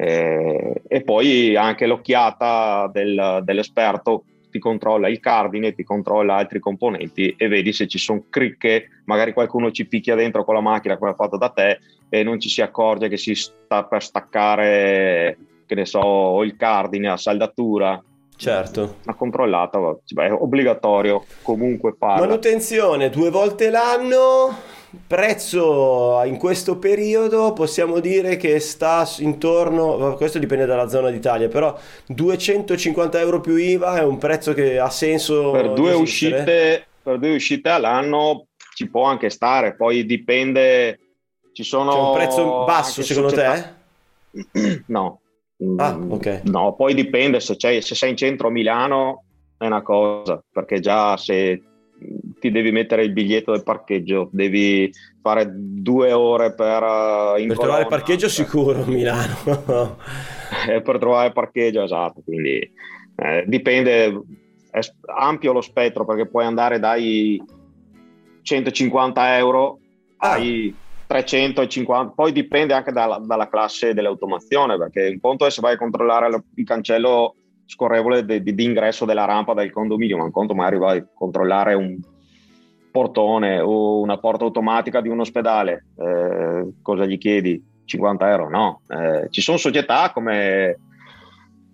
Speaker 4: eh, e poi anche l'occhiata del- dell'esperto ti controlla il cardine, ti controlla altri componenti e vedi se ci sono cricche, magari qualcuno ci picchia dentro con la macchina come fatta da te e non ci si accorge che si sta per staccare, che ne so, il cardine, la saldatura.
Speaker 1: Certo.
Speaker 4: La controllata va- è obbligatorio comunque farla.
Speaker 1: Manutenzione due volte l'anno, prezzo in questo periodo possiamo dire che sta intorno, questo dipende dalla zona d'Italia, però 250 euro più IVA è un prezzo che ha senso
Speaker 4: per due, uscite, per due uscite all'anno ci può anche stare, poi dipende. Ci sono
Speaker 1: C'è un prezzo basso secondo
Speaker 4: società-
Speaker 1: te?
Speaker 4: No.
Speaker 1: Ah, ok.
Speaker 4: No, poi dipende se, se sei in centro a Milano è una cosa, perché già se ti devi mettere il biglietto del parcheggio, devi fare due ore per, in
Speaker 1: Per trovare parcheggio
Speaker 4: cioè,
Speaker 1: sicuro a Milano.
Speaker 4: eh, per trovare parcheggio, esatto. Quindi eh, dipende, è ampio lo spettro perché puoi andare dai 150 euro
Speaker 1: Ah.
Speaker 4: ai 350, poi dipende anche dalla, dalla classe dell'automazione perché un conto è se vai a controllare il cancello scorrevole di, di- di ingresso della rampa del condominio, ma un conto magari vai a controllare un portone o una porta automatica di un ospedale, eh, cosa gli chiedi? 50 euro? No, Eh, ci sono società come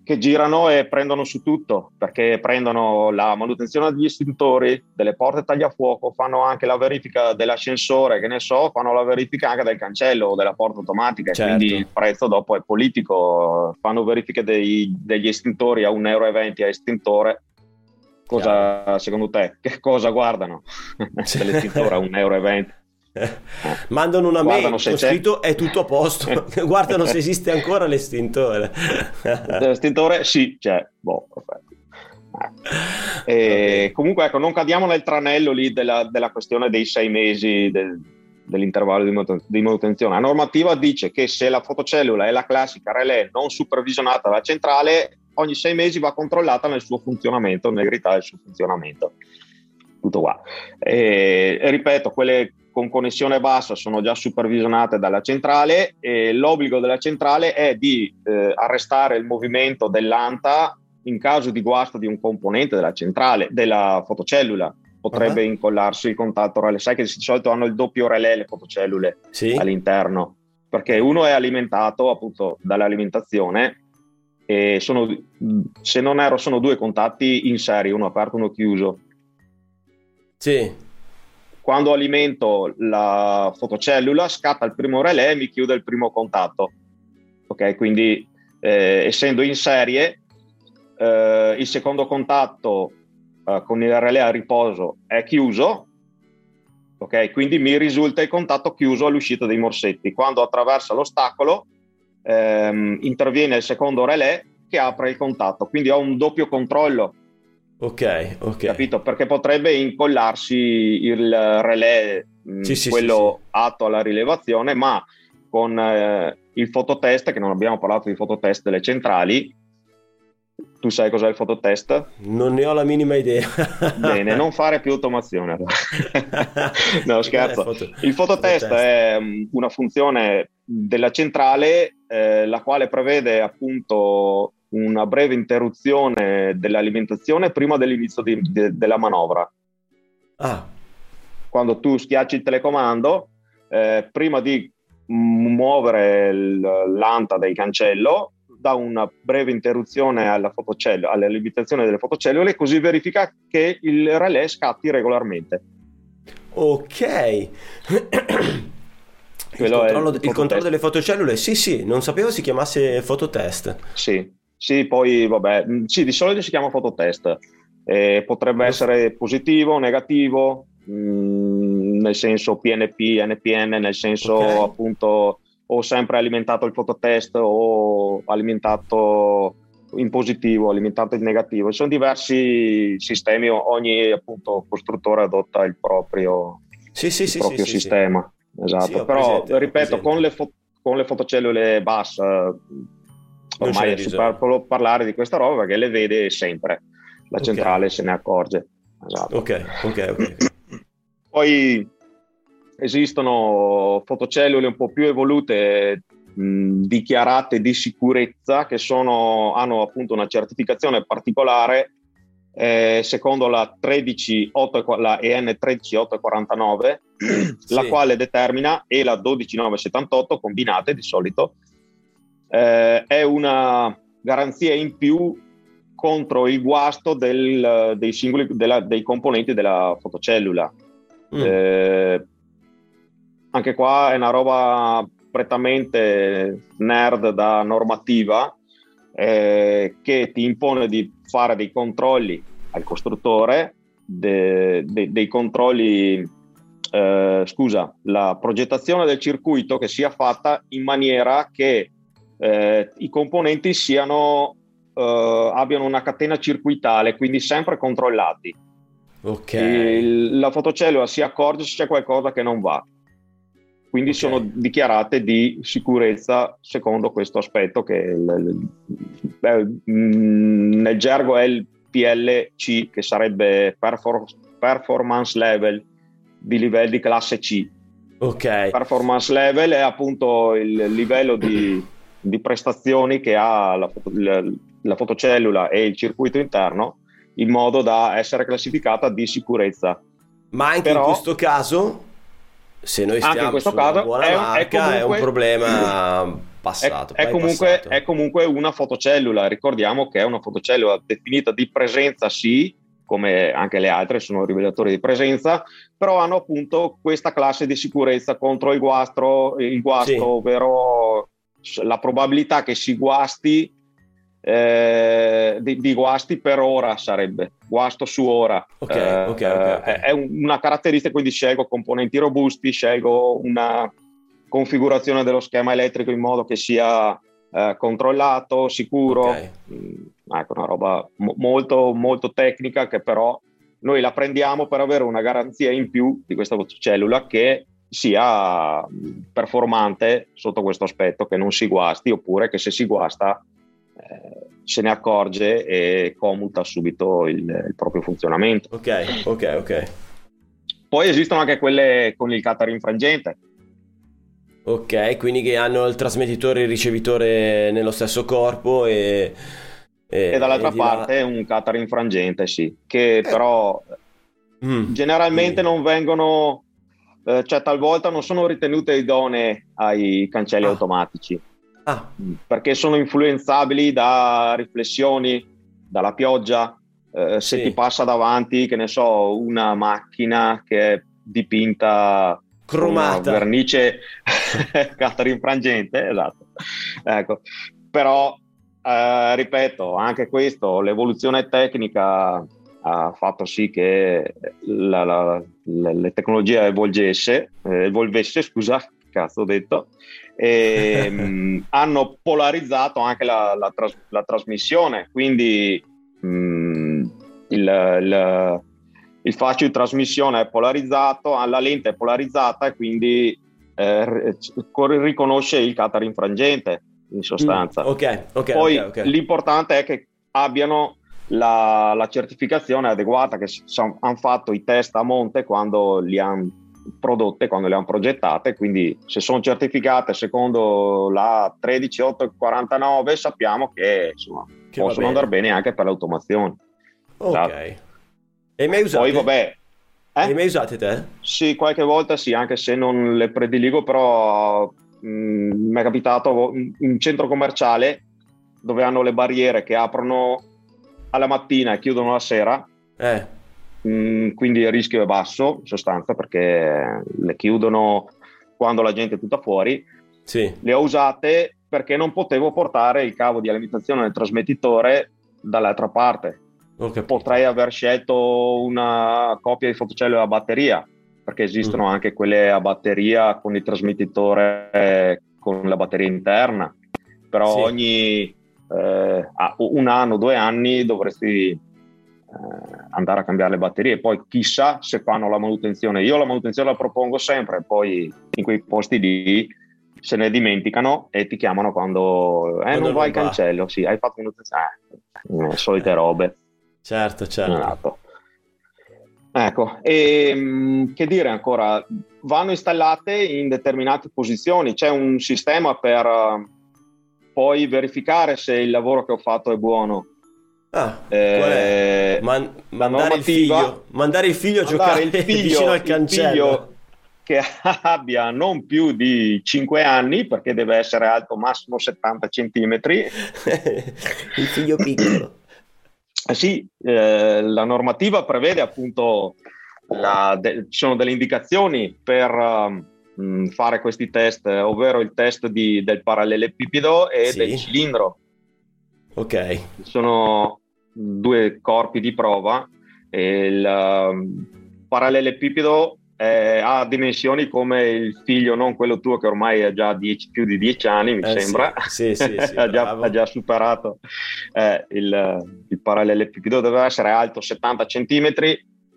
Speaker 4: che girano e prendono su tutto perché prendono la manutenzione degli estintori, delle porte tagliafuoco, fanno anche la verifica dell'ascensore, che ne so, fanno la verifica anche del cancello o della porta automatica,
Speaker 1: Certo.
Speaker 4: quindi il prezzo dopo è politico, fanno verifiche dei- degli estintori a 1,20 euro a estintore. Cosa, secondo te, che cosa guardano dell'estintore a 1,20 euro?
Speaker 1: Mandano una
Speaker 4: Guardano
Speaker 1: mail con scritto è tutto a posto. Guardano se esiste ancora l'estintore.
Speaker 4: Dell'estintore sì, c'è. Boh, perfetto. Eh. E Comunque, ecco, non cadiamo nel tranello lì della, della questione dei sei mesi del- dell'intervallo di, manuten- di manutenzione. La normativa dice che se la fotocellula è la classica relè non supervisionata dalla centrale, ogni sei mesi va controllata nel suo funzionamento, nell'integrità del suo funzionamento. Tutto qua. E, e ripeto, quelle, con connessione bassa sono già supervisionate dalla centrale e l'obbligo della centrale è di eh, arrestare il movimento dell'anta in caso di guasto di un componente della centrale, della fotocellula. Potrebbe uh-huh. incollarsi il contatto relè. Sai che di solito hanno il doppio relè le fotocellule sì. all'interno, perché uno è alimentato appunto dall'alimentazione e sono, se non erro, sono due contatti in serie, uno aperto e uno chiuso.
Speaker 1: Sì.
Speaker 4: Quando alimento la fotocellula, scatta il primo relè e mi chiude il primo contatto. Ok, quindi eh, essendo in serie, eh, il secondo contatto eh, con il relè a riposo è chiuso. Ok, quindi mi risulta il contatto chiuso all'uscita dei morsetti. Quando attraversa l'ostacolo, ehm, interviene il secondo relè che apre il contatto. Quindi ho un doppio controllo
Speaker 1: Ok, ok.
Speaker 4: Capito? Perché potrebbe incollarsi il relè, sì, sì, quello sì, atto alla rilevazione, ma con eh, il fototest, che non abbiamo parlato di fototest delle centrali, tu sai cos'è il fototest?
Speaker 1: Non ne ho la minima idea.
Speaker 4: Bene, non fare più automazione. no, scherzo. Il fototest è una funzione della centrale eh, la quale prevede appunto una breve interruzione dell'alimentazione prima dell'inizio di, de, della manovra.
Speaker 1: Ah.
Speaker 4: Quando tu schiacci il telecomando, eh, prima di muovere l'anta del cancello, dà una breve interruzione alla fotocell- all'alimentazione delle fotocellule, così verifica che il relè scatti regolarmente.
Speaker 1: Ok. il controllo, il controllo delle fotocellule, sì, sì, non sapevo si chiamasse fototest.
Speaker 4: Sì, sì, poi vabbè, mm, sì, di solito si chiama fototest. Eh, potrebbe essere positivo, negativo, mh, mm, nel senso PNP, NPN, nel senso okay. appunto o sempre alimentato il fototest o alimentato in positivo, alimentato in negativo. Ci sono diversi sistemi, ogni appunto costruttore adotta il proprio,
Speaker 1: sì, sì,
Speaker 4: il
Speaker 1: sì,
Speaker 4: proprio sistema. Esatto, però presente, ripeto, con le, fo- con le, fotocellule basse ormai è superfluo parlare di questa roba perché le vede sempre, la okay. centrale se ne accorge. Esatto.
Speaker 1: Ok, ok, ok.
Speaker 4: Poi esistono fotocellule un po' più evolute mh, dichiarate di sicurezza che sono, hanno appunto una certificazione particolare eh, secondo la, 13, 8, la EN 13849 sì. la quale determina e la 12978 combinate di solito eh, è una garanzia in più contro il guasto del, dei, singoli, della, dei componenti della fotocellula. Mm. Eh, anche qua è una roba prettamente nerd da normativa eh, che ti impone di fare dei controlli al costruttore, de, de, dei controlli, eh, scusa, la progettazione del circuito che sia fatta in maniera che eh, i componenti siano, eh, abbiano una catena circuitale, quindi sempre controllati.
Speaker 1: Ok.
Speaker 4: Il, la fotocellula si accorge se c'è qualcosa che non va. Quindi okay. sono dichiarate di sicurezza secondo questo aspetto che il, il, nel gergo è il PLC, che sarebbe performance level di livelli di classe C.
Speaker 1: Ok.
Speaker 4: Performance level è appunto il livello di di prestazioni che ha la, la, la fotocellula e il circuito interno in modo da essere classificata di sicurezza.
Speaker 1: Ma anche Però, in questo caso, se noi stiamo in questo caso, buona è, marca, è, comunque, è, un problema passato.
Speaker 4: È, è, comunque, passato. è, comunque, una fotocellula, ricordiamo che è una fotocellula definita di presenza sì, come anche le altre sono rivelatori di presenza, però hanno appunto questa classe di sicurezza contro il guastro, il guasto, sì. ovvero la probabilità che si guasti eh, di, di, guasti per ora sarebbe guasto su ora.
Speaker 1: Okay, eh, okay, okay,
Speaker 4: eh, è una caratteristica quindi scelgo componenti robusti scelgo una configurazione dello schema elettrico in modo che sia eh, controllato sicuro. Mm, ecco una roba mo- molto molto tecnica che però noi la prendiamo per avere una garanzia in più di questa cellula che sia performante sotto questo aspetto, che non si guasti oppure che se si guasta eh, se ne accorge e commuta subito il, il, proprio funzionamento.
Speaker 1: Ok, ok, ok.
Speaker 4: Poi esistono anche quelle con il cutter infrangente.
Speaker 1: Ok, quindi che hanno il trasmettitore e il ricevitore nello stesso corpo e...
Speaker 4: E, dall'altra e parte là... un cutter infrangente, sì, che eh. però mm. generalmente mm. non vengono, eh, cioè talvolta non sono ritenute idonee ai cancelli ah. automatici. Ah. Perché sono influenzabili da riflessioni, dalla pioggia, eh, se sì. ti passa davanti, che ne so, una macchina che è dipinta
Speaker 1: cromata
Speaker 4: vernice carta infrangente esatto ecco però eh, ripeto anche questo l'evoluzione tecnica ha fatto sì che la, la, la, le tecnologie evolgesse, eh, evolvesse scusa cazzo ho detto e, mh, mm, hanno polarizzato anche la, tras- trasmissione quindi mh, mm, il, il il fascio di trasmissione è polarizzato, la lente è polarizzata e quindi eh, riconosce il cutter infrangente in sostanza.
Speaker 1: Mm, okay, okay,
Speaker 4: Poi
Speaker 1: okay, okay.
Speaker 4: l'importante è che abbiano la, la certificazione adeguata, che hanno fatto i test a monte quando li hanno prodotte, quando le hanno progettate, quindi se sono certificate secondo la 13849 sappiamo che, insomma, che possono andare bene anche per l'automazione.
Speaker 1: Ok. Esatto. E mai usate?
Speaker 4: Poi vabbè.
Speaker 1: Eh? mai usate te?
Speaker 4: Sì, qualche volta sì, anche se non le prediligo, però mm, mi è capitato in un centro commerciale dove hanno le barriere che aprono alla mattina e chiudono la sera.
Speaker 1: Eh.
Speaker 4: Mm, quindi il rischio è basso in sostanza perché le chiudono quando la gente è tutta fuori.
Speaker 1: Sì.
Speaker 4: Le ho usate perché non potevo portare il cavo di alimentazione del trasmettitore dall'altra parte potrei aver scelto una coppia di fotocelle a batteria, perché esistono mm. anche quelle a batteria con il trasmettitore con la batteria interna, però sì. ogni eh, un anno, due anni dovresti eh, andare a cambiare le batterie, poi chissà se fanno la manutenzione. Io la manutenzione la propongo sempre, poi in quei posti lì se ne dimenticano e ti chiamano quando, eh, quando non vai al cancello, sì, hai fatto manutenzione, eh, solite robe.
Speaker 1: Certo, certo.
Speaker 4: Ecco, e ehm, che dire ancora, vanno installate in determinate posizioni, c'è un sistema per poi verificare se il lavoro che ho fatto è buono.
Speaker 1: Ah, eh, Man- mandare, il figlio, mandare, il figlio, a giocare il figlio, vicino al cancello.
Speaker 4: che abbia non più di 5 anni, perché deve essere alto massimo 70 cm.
Speaker 1: il figlio piccolo.
Speaker 4: Eh sì, eh, la normativa prevede appunto, la, de, ci sono delle indicazioni per um, fare questi test, ovvero il test di, del parallelepipedo e sì. del cilindro.
Speaker 1: Ok.
Speaker 4: Sono due corpi di prova il um, parallelepipedo eh, ha dimensioni come il figlio, non quello tuo che ormai ha già dieci, più di dieci anni, mi eh, sembra,
Speaker 1: sì. Sì, sì,
Speaker 4: ha, già, ha, già, superato eh, il, il parallelepipedo, doveva essere alto 70 cm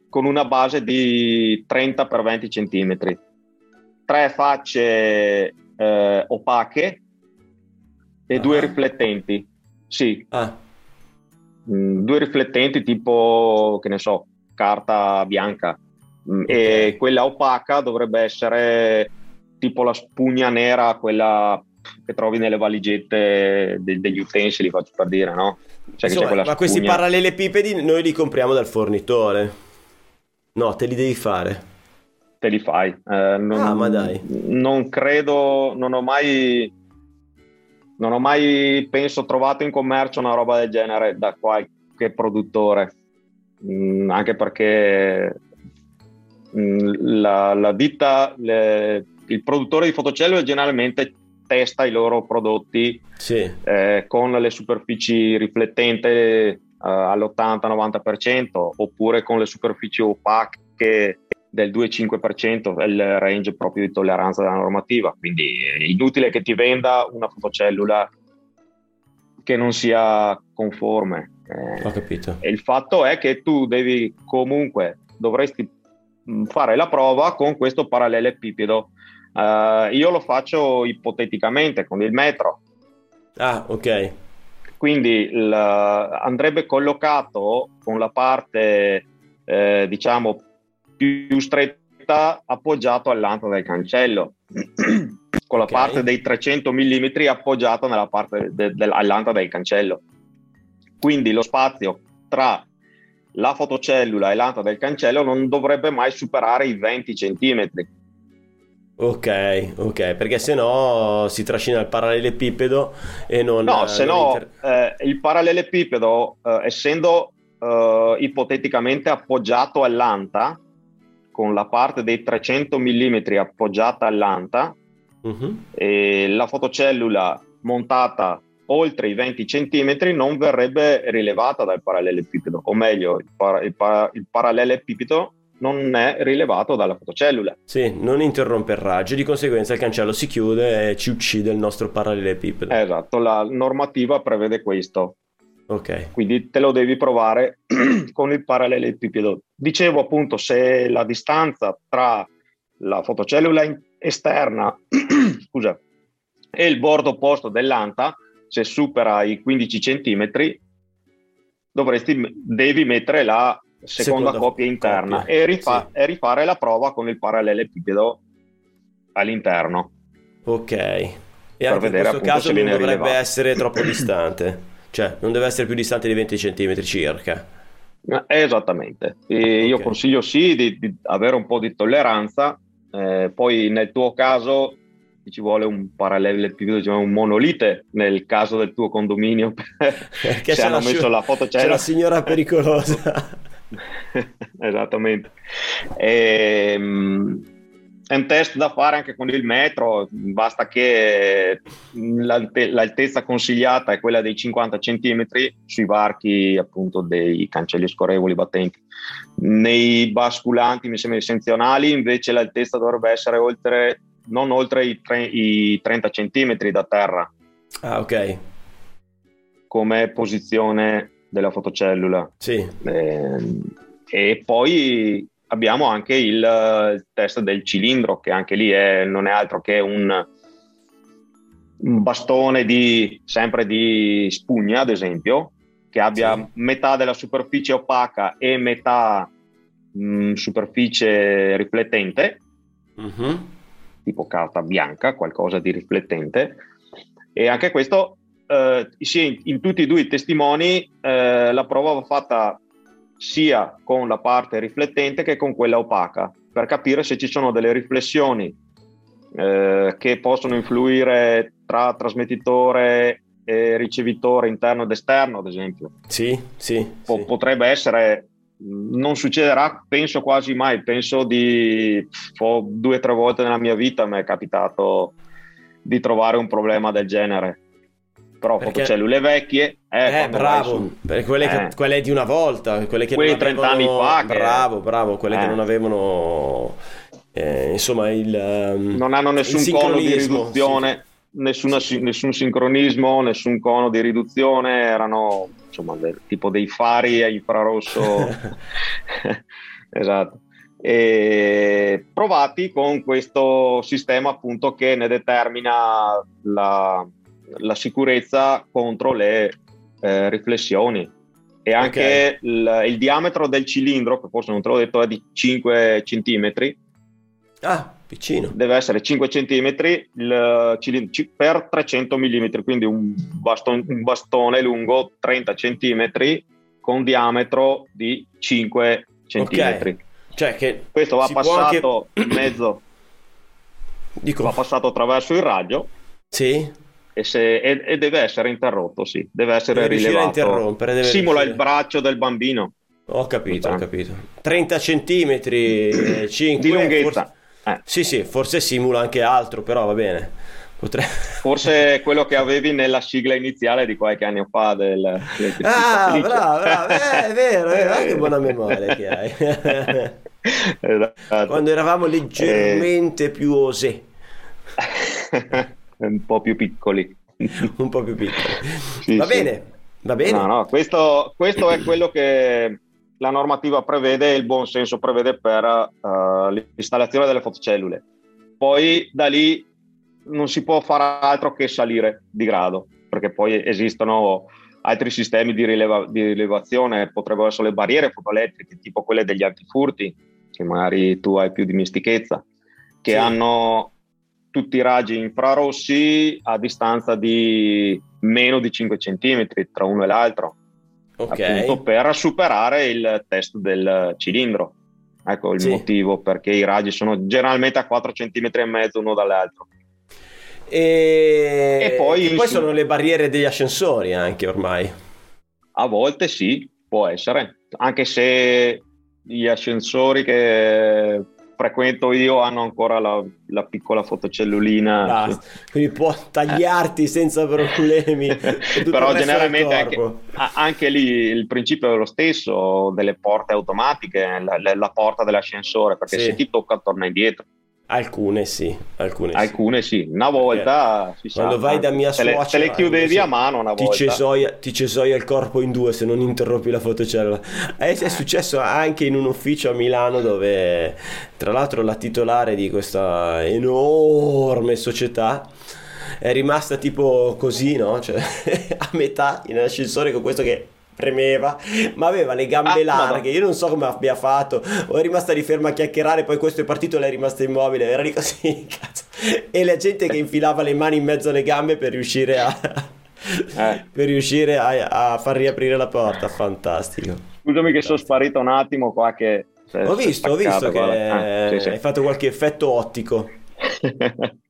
Speaker 4: con una base di 30 x 20 cm, tre facce eh, opache e ah. due riflettenti, sì.
Speaker 1: Ah.
Speaker 4: Mm, due riflettenti tipo, che ne so, carta bianca Mm, e quella opaca dovrebbe essere tipo la spugna nera, quella che trovi nelle valigette de- degli utensili, faccio per dire, no?
Speaker 1: Cioè Insomma, ma spugna... questi parallelepipedi noi li compriamo dal fornitore. No, te li devi fare.
Speaker 4: Te li fai. Eh, non,
Speaker 1: ah, ma dai.
Speaker 4: Non credo, non ho mai non ho mai, penso, trovato in commercio una roba del genere da qualche produttore, mm, anche perché Mm, la, la ditta, le, il produttore di fotocellule generalmente testa i loro prodotti
Speaker 1: sì.
Speaker 4: eh, con le superfici riflettenti eh, all'80-90% oppure con le superfici opache del 2-5% è il range proprio di tolleranza della normativa quindi è inutile che ti venda una fotocellula che non sia conforme
Speaker 1: eh, ho capito
Speaker 4: e il fatto è che tu devi comunque dovresti Mm, fare la prova con questo parallelepipedo. Uh, io lo faccio ipoteticamente con il metro.
Speaker 1: Ah, ok.
Speaker 4: Quindi il, andrebbe collocato con la parte, eh, diciamo, più stretta appoggiato all'anta del cancello, con la
Speaker 1: Ok.
Speaker 4: parte dei 300 mm appoggiata nella parte de- del- all'anta del cancello. Quindi lo spazio tra la fotocellula e l'anta del cancello non dovrebbe mai superare i 20 cm.
Speaker 1: Ok, ok, perché se no si trascina il parallelepipedo e non...
Speaker 4: No,
Speaker 1: eh,
Speaker 4: se no,
Speaker 1: inter-
Speaker 4: eh, il parallelepipedo, eh, essendo eh, ipoteticamente appoggiato all'anta, con la parte dei 300 mm appoggiata all'anta,
Speaker 1: Mhm.
Speaker 4: e la fotocellula montata oltre i 20 cm non verrebbe rilevata dal parallelepipedo, o meglio, il, para- il para- il parallelepipedo non è rilevato dalla fotocellula.
Speaker 1: Sì, non interrompe il raggio, di conseguenza il cancello si chiude e ci uccide il nostro parallelepipedo.
Speaker 4: Esatto, la normativa prevede questo.
Speaker 1: Ok,
Speaker 4: quindi te lo devi provare con il parallelepipedo. Dicevo appunto se la distanza tra la fotocellula esterna scusa, e il bordo opposto dell'anta, se supera i 15 cm, dovresti, devi mettere la seconda,
Speaker 1: Seconda
Speaker 4: coppia interna
Speaker 1: coppia,
Speaker 4: e, rifa-
Speaker 1: sì.
Speaker 4: e rifare la prova con il parallelepipedo all'interno.
Speaker 1: ok. E anche in questo caso non dovrebbe
Speaker 4: rilevato.
Speaker 1: essere troppo distante, cioè non deve essere più distante di 20 cm circa.
Speaker 4: Eh, Esattamente, E io consiglio sì di, di avere un po' di tolleranza, eh, poi nel tuo caso ci vuole un parallelepipedo, diciamo un monolite nel caso del tuo condominio,
Speaker 1: Perché c'è
Speaker 4: hanno
Speaker 1: la,
Speaker 4: messo
Speaker 1: sci-
Speaker 4: la
Speaker 1: c'è
Speaker 4: fotocella.
Speaker 1: la signora pericolosa.
Speaker 4: Esattamente. Ehm, è un test da fare anche con il metro, basta che l'alte- l'altezza consigliata è quella dei 50 cm sui varchi appunto dei cancelli scorrevoli battenti. Nei basculanti, mi sembra essenziali, invece l'altezza dovrebbe essere oltre, non oltre i, tre- i 30 cm da terra
Speaker 1: ah, ok,
Speaker 4: come posizione della fotocellula.
Speaker 1: sì,
Speaker 4: Ehm, e poi abbiamo anche il, eh, il test del cilindro, che anche lì è- non è altro che un, un bastone di, sempre di spugna, ad esempio, che abbia
Speaker 1: Sì.
Speaker 4: metà della superficie opaca e metà mh, superficie riflettente,
Speaker 1: Mhm.
Speaker 4: tipo carta bianca, qualcosa di riflettente. E anche questo, eh, in, in tutti e due i testimoni, eh, la prova va fatta sia con la parte riflettente che con quella opaca, per capire se ci sono delle riflessioni eh, che possono influire tra trasmettitore e ricevitore interno ed esterno, ad esempio.
Speaker 1: sì, sì,
Speaker 4: Po-
Speaker 1: sì.
Speaker 4: potrebbe essere non succederà penso quasi mai penso di pff, due o tre volte nella mia vita mi è capitato di trovare un problema del genere però
Speaker 1: Perché-
Speaker 4: fotocellule vecchie eh,
Speaker 1: Eh, bravo, quelle, che-
Speaker 4: eh,
Speaker 1: quelle di una volta, quelle che
Speaker 4: Quelli
Speaker 1: non
Speaker 4: 30
Speaker 1: avevano...
Speaker 4: anni fa che-
Speaker 1: Bravo, bravo, quelle che
Speaker 4: Eh.
Speaker 1: non avevano, eh, insomma, il... ehm,
Speaker 4: non hanno nessun cono di riduzione nessuna si- nessun sincronismo nessun cono di riduzione erano insomma del- tipo dei fari a infrarosso. Esatto. E provati con questo sistema appunto che ne determina la, la sicurezza contro le eh, riflessioni. E anche il, il diametro del cilindro che forse non te l'ho detto è di 5 centimetri.
Speaker 1: Ah, piccino.
Speaker 4: deve essere 5 cm il cilindro ci- per 300 mm, quindi un bastone, un bastone lungo 30 cm con diametro di 5 cm.
Speaker 1: Cioè che
Speaker 4: Questo va passato
Speaker 1: anche-
Speaker 4: in mezzo,
Speaker 1: Dico,
Speaker 4: va passato attraverso il raggio.
Speaker 1: Sì,
Speaker 4: e, se- e- e deve essessere interrotto, sì, deve essere
Speaker 1: Deve
Speaker 4: rilevato.
Speaker 1: interrompere, deve
Speaker 4: Simula
Speaker 1: riuscire-
Speaker 4: il braccio del bambino
Speaker 1: ho capito, ho capito. 30 centimetri, 5
Speaker 4: di lunghezza. Eh,
Speaker 1: Sì, sì, forse simula anche altro, però va bene. Potre-
Speaker 4: Forse quello che avevi nella sigla iniziale di qualche anno fa del, del
Speaker 1: Ah, bravo, bravo, eh, è vero, è vero, che buona memoria che hai.
Speaker 4: Esatto.
Speaker 1: Quando eravamo leggermente più osè,
Speaker 4: un po' più piccoli.
Speaker 1: un po' più piccoli.
Speaker 4: Sì,
Speaker 1: va
Speaker 4: sì.
Speaker 1: bene, va bene.
Speaker 4: No, no, questo, questo è quello che la normativa prevede e il buon senso prevede per eh, l'installazione delle fotocellule. Poi da lì non si può fare altro che salire di grado, perché poi esistono altri sistemi di, rileva- di rilevazione, potrebbero essere le barriere fotoelettriche, tipo quelle degli antifurti, che magari tu hai più dimestichezza, che
Speaker 1: Sì.
Speaker 4: hanno tutti i raggi infrarossi a distanza di meno di 5 cm tra uno e l'altro,
Speaker 1: Ok.
Speaker 4: appunto per superare il test del cilindro. Ecco il
Speaker 1: Sì.
Speaker 4: motivo perché i raggi sono generalmente a 4 cm e mezzo uno dall'altro.
Speaker 1: E,
Speaker 4: E poi-
Speaker 1: che poi sono le barriere degli ascensori anche ormai.
Speaker 4: A volte sì, può essere, anche se gli ascensori che frequento io hanno ancora la, la piccola fotocellulina.
Speaker 1: Basta. Quindi può tagliarti senza problemi.
Speaker 4: Però generalmente anche, anche lì il principio è lo stesso delle porte automatiche, la, la- la porta dell'ascensore, perché
Speaker 1: Sì.
Speaker 4: se ti tocca torna indietro.
Speaker 1: Alcune sì, alcune sì.
Speaker 4: Alcune sì, una volta si sa,
Speaker 1: Quando vai da mia
Speaker 4: te
Speaker 1: suocera
Speaker 4: te le chiudevi a mano una
Speaker 1: ti
Speaker 4: volta.
Speaker 1: cesoia, ti cesoia il corpo in due se non interrompi la fotocella. Eh, è successo anche in un ufficio a Milano dove tra l'altro la titolare di questa enorme società è rimasta tipo così, no? Cioè a metà in ascensore con questo che premeva, ma aveva le gambe
Speaker 4: Ah,
Speaker 1: larghe. Io non so come abbia fatto, o è rimasta lì ferma a chiacchierare, poi questo è partito e lei è rimasta immobile. Era lì così, cazzo. E la gente che infilava le mani in mezzo alle gambe per riuscire a.
Speaker 4: Eh.
Speaker 1: per riuscire a, a far riaprire la porta, fantastico.
Speaker 4: Scusami che sono sparito un attimo qua che... se-
Speaker 1: Ho visto, ho visto che.
Speaker 4: Ah, sì, sì.
Speaker 1: hai fatto qualche effetto ottico.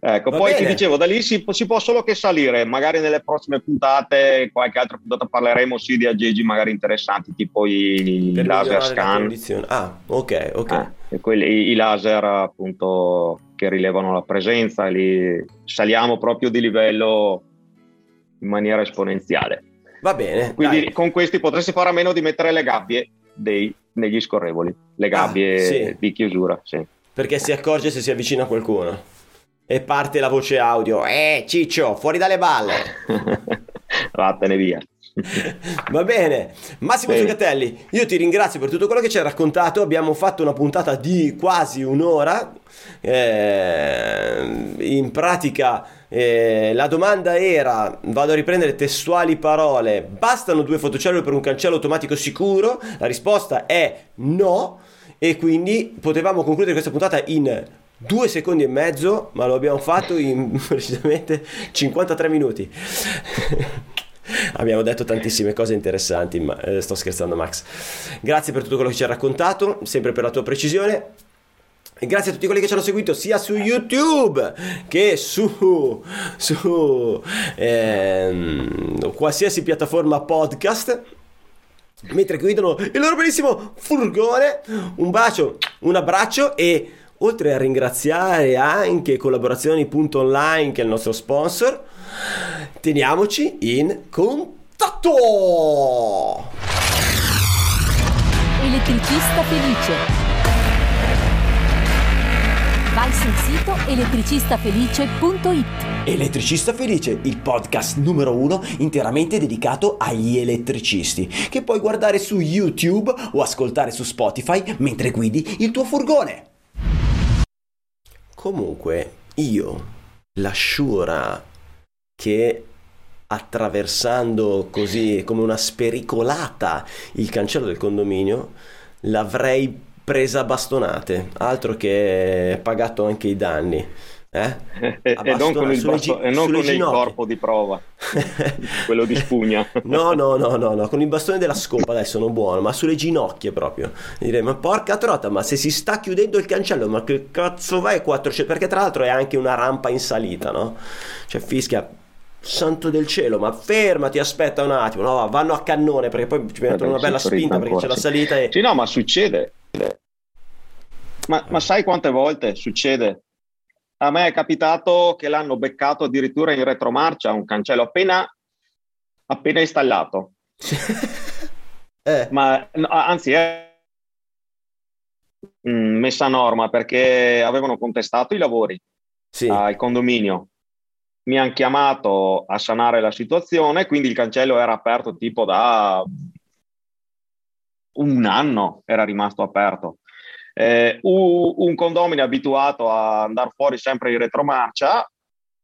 Speaker 4: ecco,
Speaker 1: Va
Speaker 4: poi ti
Speaker 1: bene.
Speaker 4: dicevo, da lì si, si può solo che salire, magari nelle prossime puntate, qualche altra puntata parleremo sì di aggeggi magari interessanti, tipo i
Speaker 1: Per
Speaker 4: laser
Speaker 1: la
Speaker 4: scan,
Speaker 1: condizione. Ah, ok, ok.
Speaker 4: eh, quelli- i, laser appunto che rilevano la presenza, lì saliamo proprio di livello in maniera esponenziale.
Speaker 1: Va bene.
Speaker 4: Quindi
Speaker 1: dai.
Speaker 4: con questi potresti fare a meno di mettere le gabbie dei- negli scorrevoli, le gabbie
Speaker 1: Ah, sì.
Speaker 4: di chiusura, sì.
Speaker 1: Perché si accorge se si avvicina qualcuno. E parte la voce audio. Eh, Ciccio, fuori dalle balle.
Speaker 4: Vattene via.
Speaker 1: Va bene, Massimo
Speaker 4: Bene.
Speaker 1: Zuccatelli, io ti ringrazio per tutto quello che ci hai raccontato. Abbiamo fatto una puntata di quasi un'ora. Eh, in pratica, eh, la domanda era: vado a riprendere testuali parole. Bastano due fotocellule per un cancello automatico sicuro? La risposta è no. E quindi potevamo concludere questa puntata in due secondi e mezzo, ma lo abbiamo fatto in precisamente 53 minuti. Abbiamo detto tantissime cose interessanti, ma eh, sto scherzando Max. Grazie per tutto quello che ci hai raccontato, sempre per la tua precisione. E grazie a tutti quelli che ci hanno seguito sia su YouTube che su, su ehm, qualsiasi piattaforma podcast. Mentre guidano il loro bellissimo furgone, un bacio, un abbraccio e oltre a ringraziare anche collaborazioni.online che è il nostro sponsor, teniamoci in contatto!
Speaker 2: Elettricista felice. Vai sul sito elettricistafelice.it.
Speaker 1: Elettricista Felice, il podcast numero uno interamente dedicato agli elettricisti, che puoi guardare su YouTube o ascoltare su Spotify mentre guidi il tuo furgone. Comunque, io, la Shura, che attraversando così come una spericolata il cancello del condominio, l'avrei presa a bastonate, altro che pagato anche i danni. Eh?
Speaker 4: e, non con il, basto-
Speaker 1: gi-
Speaker 4: non con il corpo di prova, quello di spugna.
Speaker 1: No, no, no, no, no, con il bastone della scopa adesso sono buono, ma sulle ginocchia proprio. Direi, ma porca trota, ma se si sta chiudendo il cancello, ma che cazzo vai 400? Perché tra l'altro è anche una rampa in salita, no? Cioè fischia, santo del cielo, ma fermati, aspetta un attimo, no, vanno a cannone perché poi ci mettono una bella spinta perché c'è la salita e...
Speaker 4: Sì, no, ma succede. Ma, ma sai quante volte succede? A me è capitato che l'hanno beccato addirittura in retromarcia un cancello appena, appena installato.
Speaker 1: eh,
Speaker 4: Ma no, anzi, è mm, messa a norma perché avevano contestato i lavori
Speaker 1: sì,
Speaker 4: al condominio. Mi hanno chiamato a sanare la situazione, quindi il cancello era aperto tipo da un anno, era rimasto aperto. Eh, un condomino abituato a andare fuori sempre in retromarcia,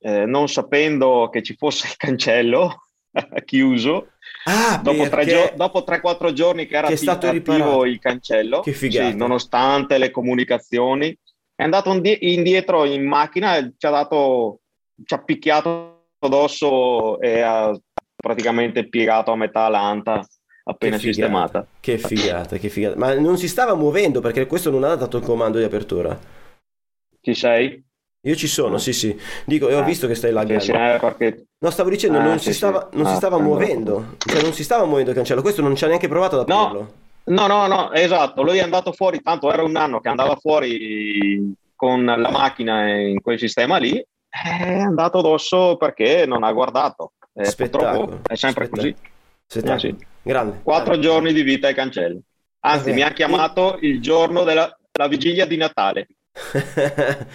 Speaker 4: eh, non sapendo che ci fosse il cancello, chiuso.
Speaker 1: Ah,
Speaker 4: Dopo, tre gio- dopo 3-4 giorni che era
Speaker 1: Che stato riparato.
Speaker 4: il cancello, sì, nonostante le comunicazioni, è andato indie- indietro in macchina e ci ha dato, ci ha picchiato addosso e ha praticamente piegato a metà l'anta appena
Speaker 1: Che figata.
Speaker 4: sistemata.
Speaker 1: Che figata, che figata. Ma non si stava muovendo perché questo non ha dato il comando di apertura.
Speaker 4: Ci sei?
Speaker 1: Io ci sono, sì, sì. Dico, e ho
Speaker 4: Ah,
Speaker 1: visto che stai laggando.
Speaker 4: eh, perché
Speaker 1: No, stavo dicendo,
Speaker 4: Ah,
Speaker 1: non
Speaker 4: sì,
Speaker 1: si
Speaker 4: sì.
Speaker 1: stava, non si
Speaker 4: Ah,
Speaker 1: stava muovendo. Cioè, non si stava muovendo il cancello. Questo non ci ha neanche provato ad
Speaker 4: No.
Speaker 1: aprirlo.
Speaker 4: No, no, no, esatto, lui è andato fuori, tanto era un anno che andava fuori con la macchina in quel sistema lì, è andato addosso perché non ha guardato. Eh,
Speaker 1: Spettacolo.
Speaker 4: è sempre
Speaker 1: Spettacolo.
Speaker 4: così.
Speaker 1: Spettacolo.
Speaker 4: Eh, sì.
Speaker 1: Grande.
Speaker 4: Quattro
Speaker 1: Grande.
Speaker 4: giorni di vita ai cancelli. Anzi,
Speaker 1: Vabbè.
Speaker 4: mi ha chiamato il giorno della la vigilia di Natale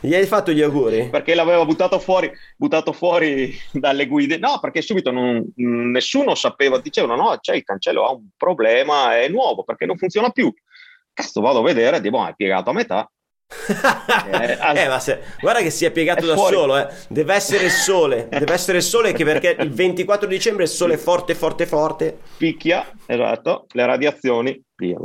Speaker 1: Gli hai fatto gli auguri?
Speaker 4: perché l'aveva buttato fuori, buttato fuori dalle guide. No, perché subito non- nessuno sapeva, dicevano no, c'è il cancello, ha un problema, è nuovo perché non funziona più. Cazzo, vado a vedere dico, "Ma è piegato a metà. Eh, al-
Speaker 1: Eh, ma se, guarda che si è piegato
Speaker 4: È
Speaker 1: da
Speaker 4: fuori.
Speaker 1: solo, eh. Deve essere sole, deve essere sole che perché il 24 dicembre il sole è forte, forte, forte.
Speaker 4: Picchia, esatto, le radiazioni, via.